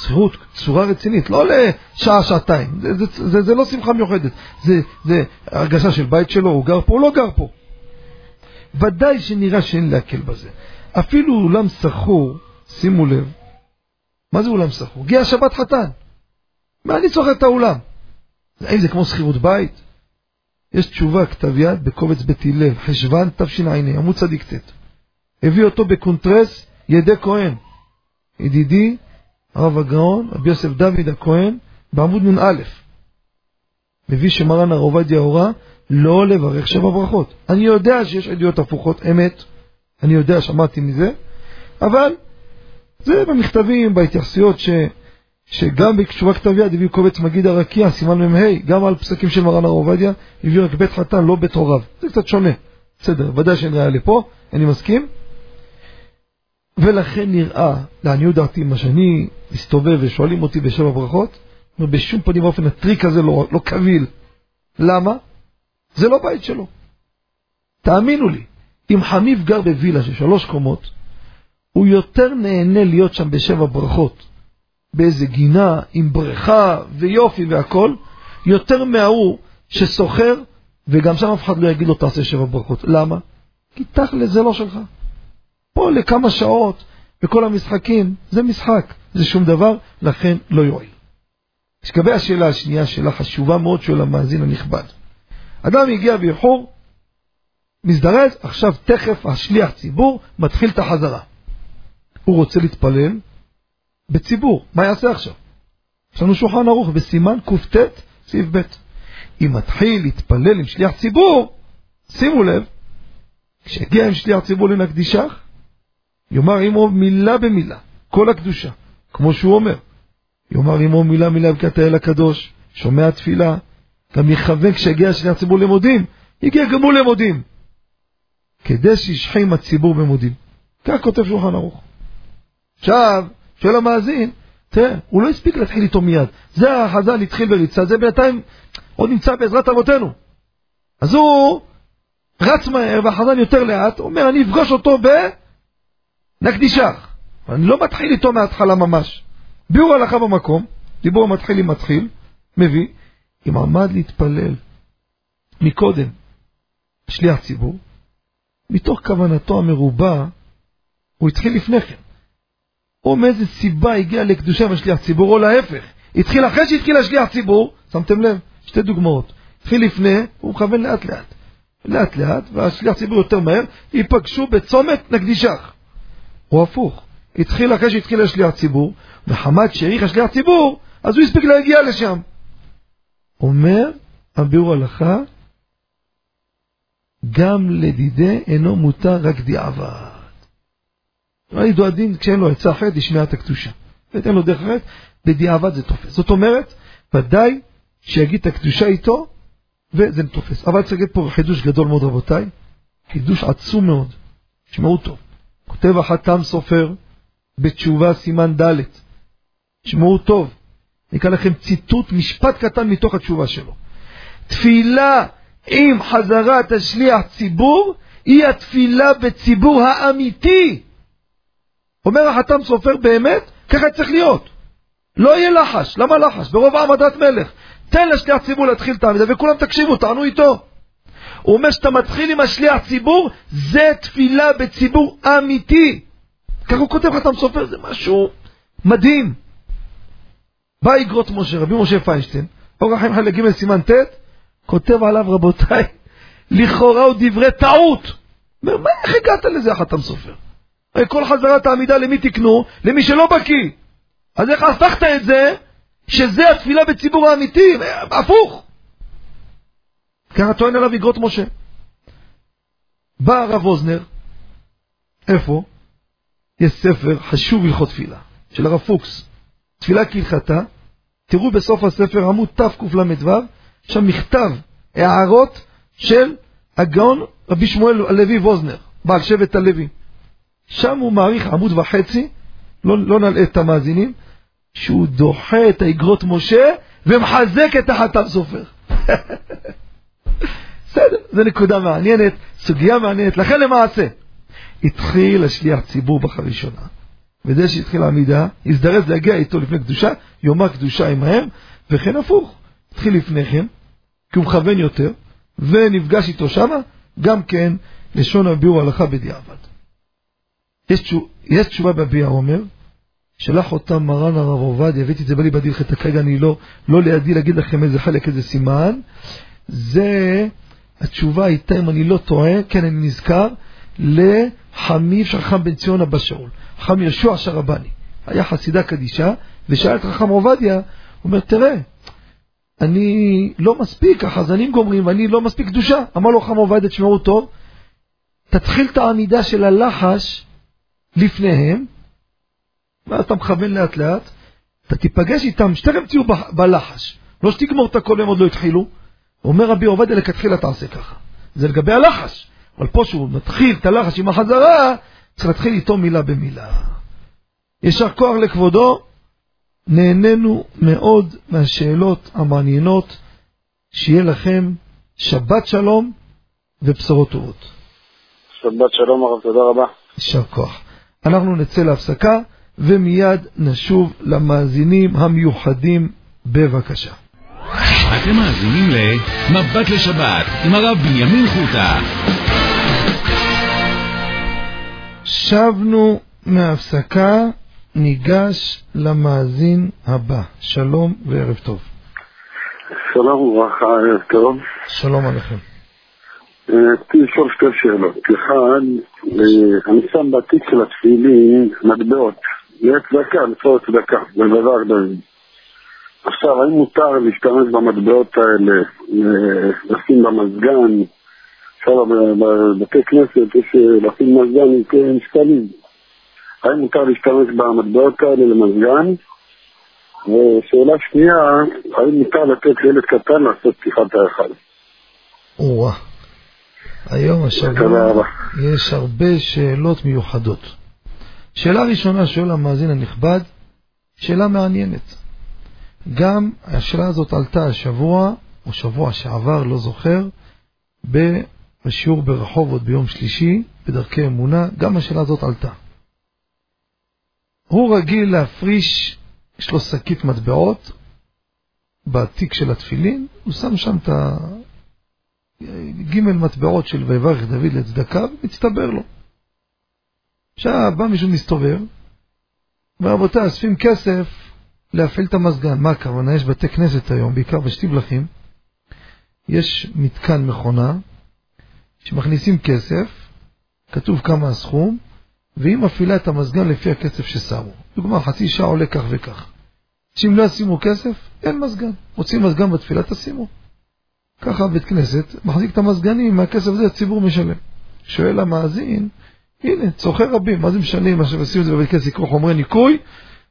שכירות, צורה רצינית, לא לשעה, שעתיים. זה, זה, זה, זה לא שמחה מיוחדת. זה, זה הרגשה של בית שלו, הוא גר פה, הוא לא גר פה. ודאי שנראה שאין להקל בזה. אפילו אולם סחור, שימו לב, מה זה אולם סחור? הגיע שבת חתן. מה אני צוחק את האולם? האם זה כמו שכירות בית? יש תשובה, כתב יד, בקובץ בית הלל, חשוון תשע"ה, עמוד צדיק ט'. הביא אותו בקונטרס ידי כהן. ידידי, הרב הגאון, רבי יוסף דוד הכהן, בעמוד נ"א. מביא שמרן הרב עובדיה הורה לא לברך שבע ברכות. אני יודע שיש עדויות הפוכות, אמת, אני יודע, שמעתי מזה, אבל זה במכתבים, בהתייחסויות ש... שגם בתשובה כתב יד הביאו קובץ מגיד הרקיע, סימן מ"ה, גם על פסקים של מרן הרב עובדיה, הביאו רק בית חתן, לא בית הוריו. זה קצת שונה. בסדר, ודאי שאין ראיה לפה, אני מסכים. ולכן נראה, לעניות דעתי, מה שאני מסתובב ושואלים אותי בשבע ברכות, בשום פנים ואופן הטריק הזה לא, לא קביל. למה? זה לא בית שלו. תאמינו לי, אם חמיב גר בווילה של שלוש קומות, הוא יותר נהנה להיות שם בשבע ברכות, באיזה גינה עם בריכה ויופי והכל, יותר מההוא שסוחר, וגם שם אף אחד לא יגיד לו תעשה שבע ברכות. למה? כי תכל'ס זה לא שלך. פה לכמה שעות וכל המשחקים, זה משחק, זה שום דבר, לכן לא יועיל. לגבי השאלה השנייה, שאלה חשובה מאוד, שואל המאזין הנכבד. אדם הגיע באיחור, מזדרז, עכשיו תכף השליח ציבור מתחיל את החזרה. הוא רוצה להתפלל בציבור, מה יעשה עכשיו? יש לנו שולחן ערוך בסימן קט, סעיף ב'. אם מתחיל להתפלל עם שליח ציבור, שימו לב, כשהגיע עם שליח ציבור לנקדישך, יאמר עמו מילה במילה, כל הקדושה, כמו שהוא אומר. יאמר עמו מילה מילה בקעת האל הקדוש, שומע תפילה, גם יכוון כשיגיע שליח ציבור למודים, יגיע גם הוא למודים. כדי שישחים הציבור במודים. כך כותב שולחן ערוך. עכשיו, שואל המאזין, תראה, הוא לא הספיק להתחיל איתו מיד. זה החזן התחיל בריצה, זה בינתיים עוד נמצא בעזרת אבותינו. אז הוא רץ מהר, והחזן יותר לאט, אומר, אני אפגוש אותו בנקדישך. אני לא מתחיל איתו מההתחלה ממש. ביאור הלכה במקום, דיבור המתחילים מתחיל, מביא, אם עמד להתפלל מקודם שליח ציבור, מתוך כוונתו המרובה, הוא התחיל לפני כן. או מאיזה סיבה הגיע לקדושה בשליח ציבור, או להפך, התחיל אחרי שהתחיל השליח ציבור, שמתם לב? שתי דוגמאות. התחיל לפני, הוא מכוון לאט לאט. לאט לאט, והשליח ציבור יותר מהר, ייפגשו בצומת נקדישך. או הפוך, התחיל אחרי שהתחיל השליח ציבור, וחמד שהאריך השליח ציבור, אז הוא הספיק להגיע לשם. אומר הביאור הלכה, גם לדידי אינו מותר רק דיעבד. ידוע הדין, כשאין לו עצה אחרת, ישמע את הקדושה. ותן לו דרך אחרת, בדיעבד זה תופס. זאת אומרת, ודאי שיגיד את הקדושה איתו, וזה תופס. אבל צריך להגיד פה חידוש גדול מאוד, רבותיי. חידוש עצום מאוד. תשמעו טוב. כותב החתם סופר בתשובה סימן ד', תשמעו טוב. אני אקרא לכם ציטוט, משפט קטן מתוך התשובה שלו. תפילה עם חזרת השליח ציבור היא התפילה בציבור האמיתי. אומר החתם סופר באמת, ככה צריך להיות. לא יהיה לחש. למה לחש? ברוב העמדת מלך. תן לשליח ציבור להתחיל את העמידה, וכולם תקשיבו, תענו איתו. הוא אומר שאתה מתחיל עם השליח ציבור, זה תפילה בציבור אמיתי. ככה הוא כותב חתם סופר, זה משהו מדהים. בא אגרות משה, רבי משה פיינשטיין, אור החיים חלק ג' סימן ט', כותב עליו רבותיי, לכאורה הוא דברי טעות. אומר, מה, איך הגעת לזה החתם סופר? כל חזרת העמידה למי תקנו? למי שלא בקיא. אז איך הפכת את זה שזה התפילה בציבור האמיתי? הפוך. ככה טוען עליו אגרות משה. בא הרב אוזנר, איפה? יש ספר חשוב הלכות תפילה, של הרב פוקס, תפילה כהלכתה, תראו בסוף הספר עמוד תקל"ו, שם מכתב, הערות של הגאון רבי שמואל הלוי ווזנר, בעל שבט הלוי. שם הוא מעריך עמוד וחצי, לא, לא נלאה את המאזינים, שהוא דוחה את האגרות משה ומחזק את החתם סופר. בסדר, זו נקודה מעניינת, סוגיה מעניינת. לכן למעשה, התחיל השליח ציבור בחרישונה. וזה שהתחיל העמידה, הזדרז להגיע איתו לפני קדושה, יאמר קדושה עמהם, וכן הפוך. התחיל לפני כן, כי הוא מכוון יותר, ונפגש איתו שמה, גם כן לשון הביאור הלכה בדיעבד. יש, תשוב, יש תשובה בביאה אומר, שלח אותה מרן הרב עובדיה, הבאתי את זה בלי בדילך, כרגע אני לא, לא לידי להגיד לכם איזה חלק, איזה סימן, זה, התשובה הייתה, אם אני לא טועה, כן אני נזכר, לחמיב של חכם בן ציון אבא שאול, חכם יהושע שרבני, היה חסידה קדישה, ושאל את חכם עובדיה, הוא אומר, תראה, אני לא מספיק, החזנים גומרים, ואני לא מספיק קדושה. אמר לו חכם עובדיה, תשמעו טוב, תתחיל את העמידה של הלחש לפניהם, ואז אתה מכוון לאט לאט, אתה תיפגש איתם, שתכף תהיו בלחש, לא שתגמור את הכל והם עוד לא התחילו. אומר רבי עובדיה, לכתחילה תעשה ככה. זה לגבי הלחש. אבל פה שהוא מתחיל את הלחש עם החזרה, צריך להתחיל איתו מילה במילה. יישר כוח לכבודו, נהנינו מאוד מהשאלות המעניינות, שיהיה לכם שבת שלום ובשורות טובות. שבת שלום הרב, תודה רבה. יישר כוח. אנחנו נצא להפסקה ומיד נשוב למאזינים המיוחדים בבקשה. אתם מאזינים ל"מבט לשבת" עם הרב בנימין חוטה. שבנו מהפסקה, ניגש למאזין הבא. שלום וערב טוב. שלום וברכה, ערב טוב. שלום עליכם. רציתי לשאול שתי שאלות. אחד, אני שם בתיק של התפילין מטבעות. זה צדקה, לצורך צדקה, זה דבר דוד. עכשיו, האם מותר להשתמש במטבעות האלה, לשים במזגן? עכשיו בבתי כנסת יש לשים מזגן עם שקלים. האם מותר להשתמש במטבעות האלה למזגן? ושאלה שנייה, האם מותר לתת לילד קטן לעשות פתיחת ההיכל? או-אה. היום השבוע יש הרבה שאלות מיוחדות. שאלה ראשונה שואל המאזין הנכבד, שאלה מעניינת. גם השאלה הזאת עלתה השבוע, או שבוע שעבר, לא זוכר, בשיעור ברחובות ביום שלישי, בדרכי אמונה, גם השאלה הזאת עלתה. הוא רגיל להפריש, יש לו שקית מטבעות בתיק של התפילין, הוא שם שם את הג' מטבעות של ויברך דוד לצדקה, ומצטבר לו. עכשיו בא מישהו מסתובב, ורבותיי, אספים כסף להפעיל את המזגן. מה הכוונה? יש בתי כנסת היום, בעיקר בשטיבלחים, יש מתקן מכונה, שמכניסים כסף, כתוב כמה הסכום, והיא מפעילה את המזגן לפי הכסף ששמו. דוגמה, חצי שעה עולה כך וכך. שאם לא ישימו כסף, אין מזגן. רוצים מזגן בתפילה, תשימו. ככה בית כנסת מחזיק את המזגנים, מהכסף הזה הציבור משלם. שואל המאזין, הנה, צורכי רבים, מה זה משנה אם עכשיו ישימו את זה בבית כנסת, יקרו חומרי ניקוי,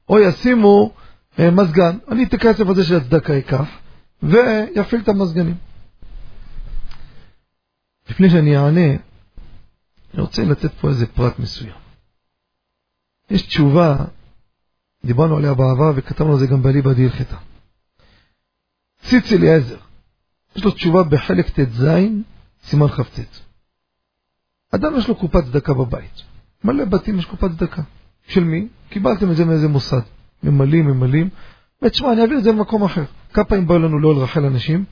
או ישימו אה, מזגן. אני את הכסף הזה של הצדקה אקח, ויפעיל את המזגנים. לפני שאני אענה, אני רוצה לתת פה איזה פרט מסוים. יש תשובה, דיברנו עליה בעבר וכתבנו על זה גם באליבא דהלכתה. ציץ אליעזר, יש לו תשובה בחלק ט"ז, סימן כ"ט. אדם יש לו קופת צדקה בבית. מלא בתים יש קופת צדקה. של מי? קיבלתם את זה מאיזה מוסד. ממלאים, ממלאים. ותשמע, אני אעביר את זה למקום אחר. כמה פעמים באו לנו לאוהל רחל אנשים?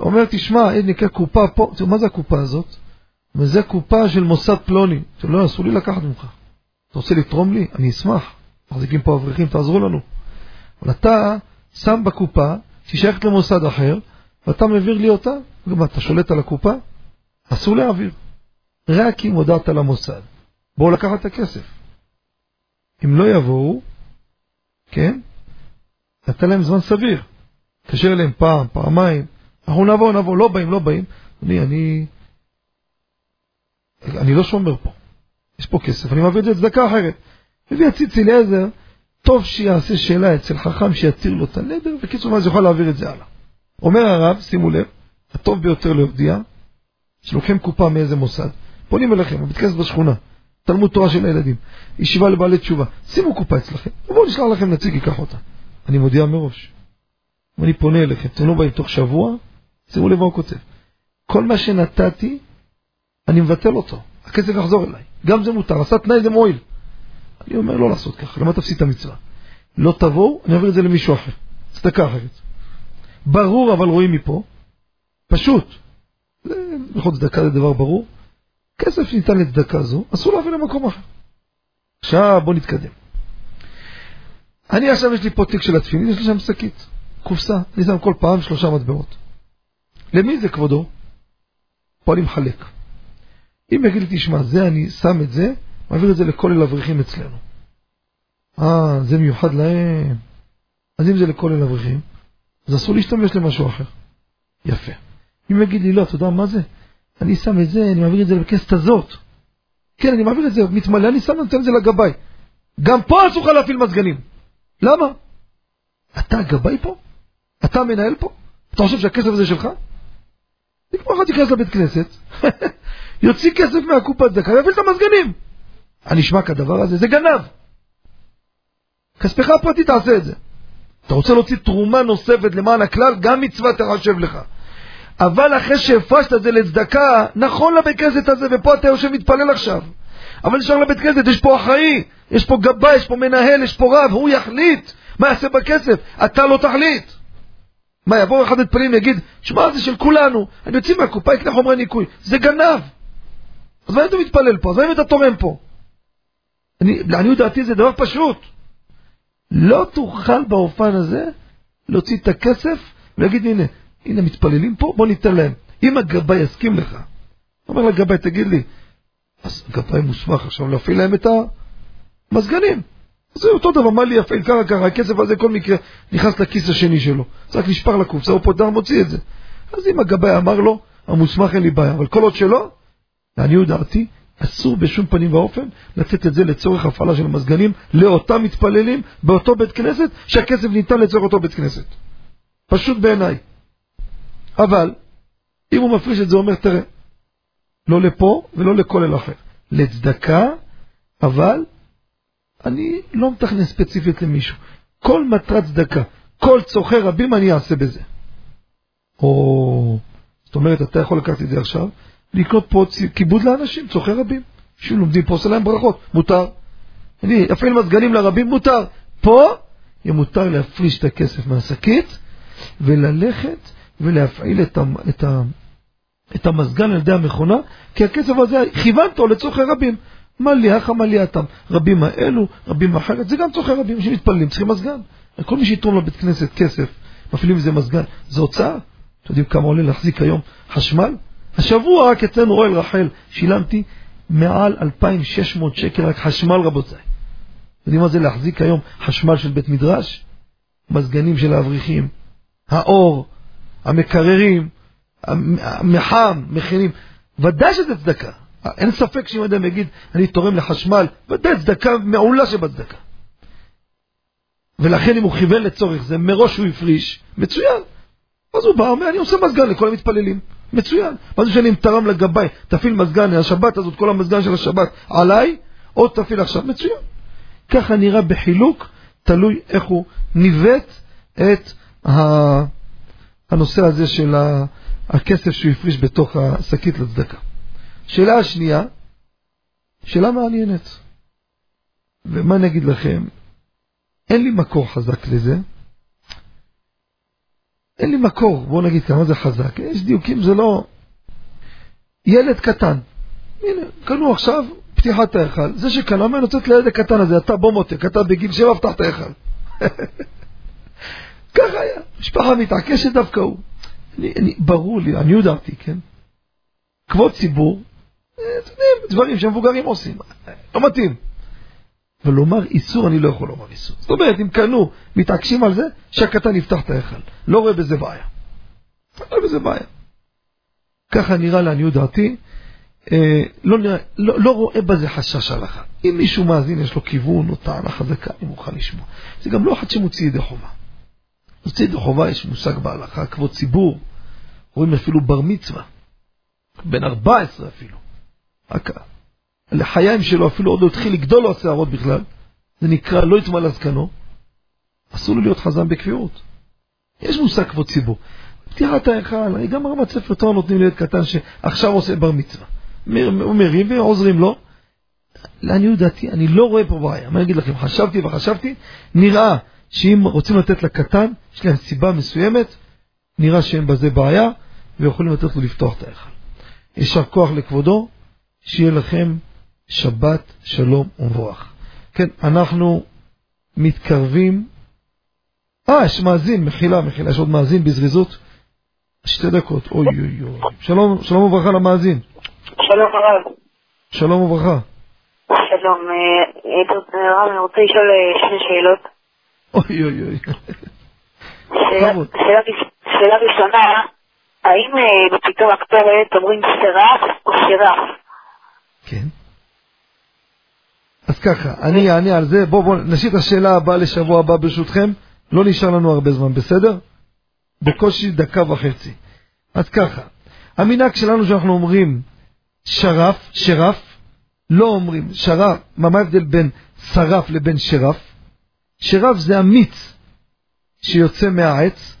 אומר, תשמע, הנה נקרא קופה פה. מה זה הקופה הזאת? וזה קופה של מוסד פלוני. לא, אסור לי לקחת ממך. אתה רוצה לתרום לי? אני אשמח. מחזיקים פה אברכים, תעזרו לנו. אבל אתה שם בקופה, שהיא שייכת למוסד אחר, ואתה מעביר לי אותה, ומה, אתה שולט על הקופה? אסור להעביר. רק אם הודעת למוסד. בואו לקחת את הכסף. אם לא יבואו, כן? נתן להם זמן סביר. תקשר אליהם פעם, פעמיים, אנחנו נבוא, נבוא, לא באים, לא באים. אני, אני, אני לא שומר פה. יש פה כסף, אני מעביר את זה לצדקה אחרת. מביא הציץ אליעזר, טוב שיעשה שאלה אצל חכם שיתיר לו את הנדר, וקיצור, ואז יוכל להעביר את זה הלאה. אומר הרב, שימו לב, הטוב ביותר להודיע, שלוקחים קופה מאיזה מוסד, פונים אליכם, בבית כנסת בשכונה, תלמוד תורה של הילדים, ישיבה לבעלי תשובה, שימו קופה אצלכם, ובואו נשלח לכם נציג, ייקח אותה. אני מודיע מראש. אני פונה אליכם, אתם לא באים תוך שבוע, שימו לב מה הוא כותב. כל מה שנתתי, אני מבטל אותו. הכסף יחזור אליי. גם זה מותר, עשה תנאי זה מועיל. אני אומר לא לעשות ככה, למה תפסיד את המצווה? לא תבואו, אני אעביר את זה למישהו אחר. צדקה אחרת. ברור, אבל רואים מפה, פשוט. בכל צדקה זה דבר ברור. כסף ניתן לצדקה זו, אסור להביא למקום אחר. עכשיו בואו נתקדם. אני עכשיו יש לי פה תיק של התפילין, יש לי שם שקית, קופסה, אני שם כל פעם שלושה מטבעות. למי זה כבודו? פה אני מחלק. אם יגיד לי, תשמע, זה אני שם את זה, מעביר את זה לכל אברכים אצלנו. אה, זה מיוחד להם. אז אם זה לכל אברכים, אז אסור להשתמש למשהו אחר. יפה. אם יגיד לי, לא, אתה יודע מה זה? אני שם את זה, אני מעביר את זה לכסת הזאת. כן, אני מעביר את זה, מתמלא, אני שם, נותן את זה לגבאי. גם פה אסור לך להפעיל מזגנים. למה? אתה הגבאי פה? אתה המנהל פה? אתה חושב שהכסף הזה שלך? זה כמו אחד שייכנס לבית כנסת, יוציא כסף מהקופת צדקה ויפעיל את המזגנים. הנשמע כדבר הזה? זה גנב. כספך הפרטי תעשה את זה. אתה רוצה להוציא תרומה נוספת למען הכלל, גם מצווה תרשב לך. אבל אחרי שהפרשת את זה לצדקה, נכון לבית כנסת הזה, ופה אתה יושב מתפלל עכשיו. אבל נשאר לבית כנסת, יש פה אחראי, יש פה גבאי, יש פה מנהל, יש פה רב, הוא יחליט מה יעשה בכסף, אתה לא תחליט. מה, יבוא אחד מתפללים ויגיד, שמע, זה של כולנו, אני יוצא מהקופה, יקנה חומרי ניקוי, זה גנב. אז מה אתה מתפלל פה? אז מה אם אתה תורם פה? אני, לעניות דעתי זה דבר פשוט. לא תוכל באופן הזה להוציא את הכסף ולהגיד, הנה, הנה מתפללים פה, בוא ניתן להם. אם הגבאי יסכים לך, אומר לגבאי, תגיד לי, אז הגבאי מוסמך עכשיו להפעיל להם את המזגנים. זה אותו דבר, מה לי יפעיל ככה ככה, הכסף הזה כל מקרה נכנס לכיס השני שלו. זה רק נשפך לקופסה, הוא פותר מוציא את זה. אז אם הגבאי אמר לו, המוסמך אין לי בעיה, אבל כל עוד שלא, לעניות דעתי, אסור בשום פנים ואופן לתת את זה לצורך הפעלה של המזגנים לאותם מתפללים באותו בית כנסת, שהכסף ניתן לצורך אותו בית כנסת. פשוט בעיניי. אבל, אם הוא מפריש את זה, הוא אומר, תראה, לא לפה ולא לכל אל אחר. לצדקה, אבל אני לא מתכנן ספציפית למישהו. כל מטרת צדקה, כל צורכי רבים אני אעשה בזה. או, זאת אומרת, אתה יכול לקחת את זה עכשיו, לקנות פה כיבוד לאנשים, צורכי רבים. אנשים לומדים פה, עושה להם ברכות, מותר. אני אפעיל מזגנים לרבים מותר. פה יהיה מותר להפריש את הכסף מהשקית וללכת ולהפעיל את, ה, את, ה, את המזגן על ידי המכונה, כי הכסף הזה כיוונת לצורכי רבים. מליח המליאתם. רבים האלו, רבים אחרת, זה גם צורכי רבים. אנשים מתפללים, צריכים מזגן. כל מי שיתרום לבית כנסת כסף, מפעילים מזה מזגן, זה הוצאה. אתם יודעים כמה עולה להחזיק היום חשמל? השבוע רק אצלנו אוהל רחל שילמתי מעל 2,600 שקל רק חשמל רבותיי. יודעים מה זה להחזיק היום חשמל של בית מדרש? מזגנים של האברכים, האור, המקררים, המחם, מכינים. ודאי שזה צדקה. אין ספק שאם אדם יגיד, אני תורם לחשמל, ודאי צדקה מעולה שבצדקה. ולכן אם הוא כיוון לצורך זה, מראש הוא הפריש, מצוין. אז הוא בא, אומר, אני עושה מזגן לכל המתפללים. מצוין. מה זה שאני תרם לגביי, תפעיל מזגן השבת הזאת, כל המזגן של השבת עליי, או תפעיל עכשיו, מצוין. ככה נראה בחילוק, תלוי איך הוא ניווט את הנושא הזה של הכסף שהוא הפריש בתוך השקית לצדקה. שאלה השנייה, שאלה מעניינת. ומה אני אגיד לכם? אין לי מקור חזק לזה. אין לי מקור, בואו נגיד כמה זה חזק. יש דיוקים, זה לא... ילד קטן, הנה, קנו עכשיו פתיחת ההיכל. זה שקנה, מה נוצאת לילד הקטן הזה, אתה בוא מותק, אתה בגיל שבע פתח את ההיכל. ככה היה, משפחה מתעקשת דווקא הוא. אני, אני, ברור לי, אני יודעתי, כן? כבוד ציבור, אה, אתם יודעים, דברים שמבוגרים עושים, לא מתאים. ולומר איסור, אני לא יכול לומר איסור. זאת אומרת, אם קנו, מתעקשים על זה, שהקטן יפתח את ההיכל. לא רואה בזה בעיה. לא רואה בזה בעיה. ככה נראה לעניות דעתי, אה, לא, נראה, לא, לא רואה בזה חשש הלכה. אם מישהו מאזין, יש לו כיוון או טענה חזקה, אני מוכן לשמוע. זה גם לא אחד שמוציא ידי חובה. מוציא ידי חובה יש מושג בהלכה, כבוד ציבור, רואים אפילו בר מצווה, בן 14 אפילו. רק לחיים שלו אפילו עוד לא התחיל לגדול לו השערות בכלל, זה נקרא לא יטמע לזקנו, אסור לו להיות חזן בקביעות. יש מושג כבוד ציבור. פתיחת ההיכל, גם רמת ספר תורה נותנים לילד קטן שעכשיו עושה בר מצווה. הוא מרים ועוזרים לו. לעניות דעתי, אני לא רואה פה בעיה. מה אני אגיד לכם? חשבתי וחשבתי, נראה שאם רוצים לתת לקטן, יש להם סיבה מסוימת, נראה שאין בזה בעיה, ויכולים לתת לו לפתוח את ההיכל. יישר כוח לכבודו, שיהיה לכם שבת שלום ומבורך. כן, אנחנו מתקרבים. אה, יש מאזין, מחילה, מחילה, יש עוד מאזין בזריזות. שתי דקות, אוי אוי אוי. שלום, שלום וברכה למאזין. שלום הרב. שלום וברכה. שלום, אה, אה, הרב, אני רוצה לשאול אה, שתי שאלות. אוי אוי אוי. שאלה ראשונה, האם בפתאום הקטורת אומרים שרף או שרף? כן. אז ככה, אני אענה על זה. בואו בוא, נשאיר את השאלה הבאה לשבוע הבא ברשותכם. לא נשאר לנו הרבה זמן, בסדר? בקושי דקה וחצי. אז ככה, המנהג שלנו שאנחנו אומרים שרף, שרף, לא אומרים שרף, מה ההבדל בין שרף לבין שרף? שרף זה המיץ שיוצא מהעץ,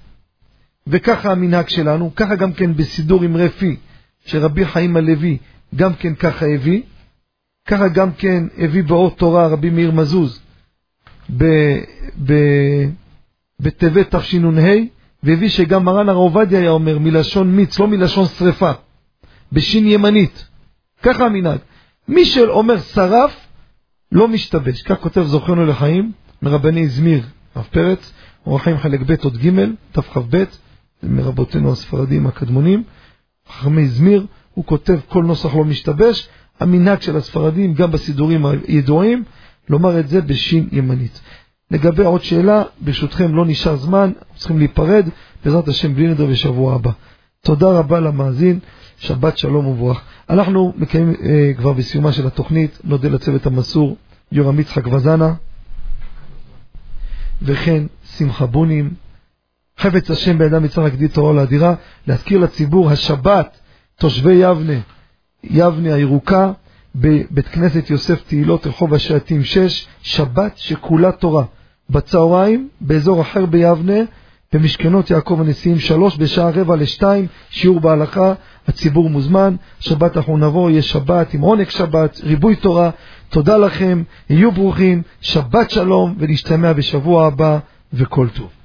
וככה המנהג שלנו, ככה גם כן בסידור עם רפי, שרבי חיים הלוי גם כן ככה הביא, ככה גם כן הביא באור תורה רבי מאיר מזוז בטבת תשנ"ה, והביא שגם מרן הרב עובדיה היה אומר מלשון מיץ, לא מלשון שרפה, בשין ימנית. ככה המנהג. מי שאומר שרף, לא משתבש. כך כותב זוכרנו לחיים, מרבני זמיר, רב פרץ, אורח חיים חלק ב' עוד ג', תכ"ב, מרבותינו הספרדים הקדמונים, חכמי זמיר, הוא כותב כל נוסח לא משתבש, המנהג של הספרדים, גם בסידורים הידועים, לומר את זה בשין ימנית. לגבי עוד שאלה, ברשותכם לא נשאר זמן, צריכים להיפרד, בעזרת השם בלי נדר בשבוע הבא. תודה רבה למאזין, שבת שלום ומבורך. אנחנו מקיימים אה, כבר בסיומה של התוכנית, נודה לצוות המסור, יורם יצחק וזנה, וכן שמחה בונים. חפץ השם בידם יצחק הגדיל תורה לאדירה, להזכיר לציבור השבת, תושבי יבנה, יבנה הירוקה, בבית כנסת יוסף תהילות, רחוב השעתים 6, שבת שכולה תורה. בצהריים, באזור אחר ביבנה, במשכנות יעקב הנשיאים 3, בשעה רבע לשתיים, שיעור בהלכה, הציבור מוזמן, שבת אנחנו נבוא, יהיה שבת עם עונג שבת, ריבוי תורה, תודה לכם, יהיו ברוכים, שבת שלום, ונשתמע בשבוע הבא, וכל טוב.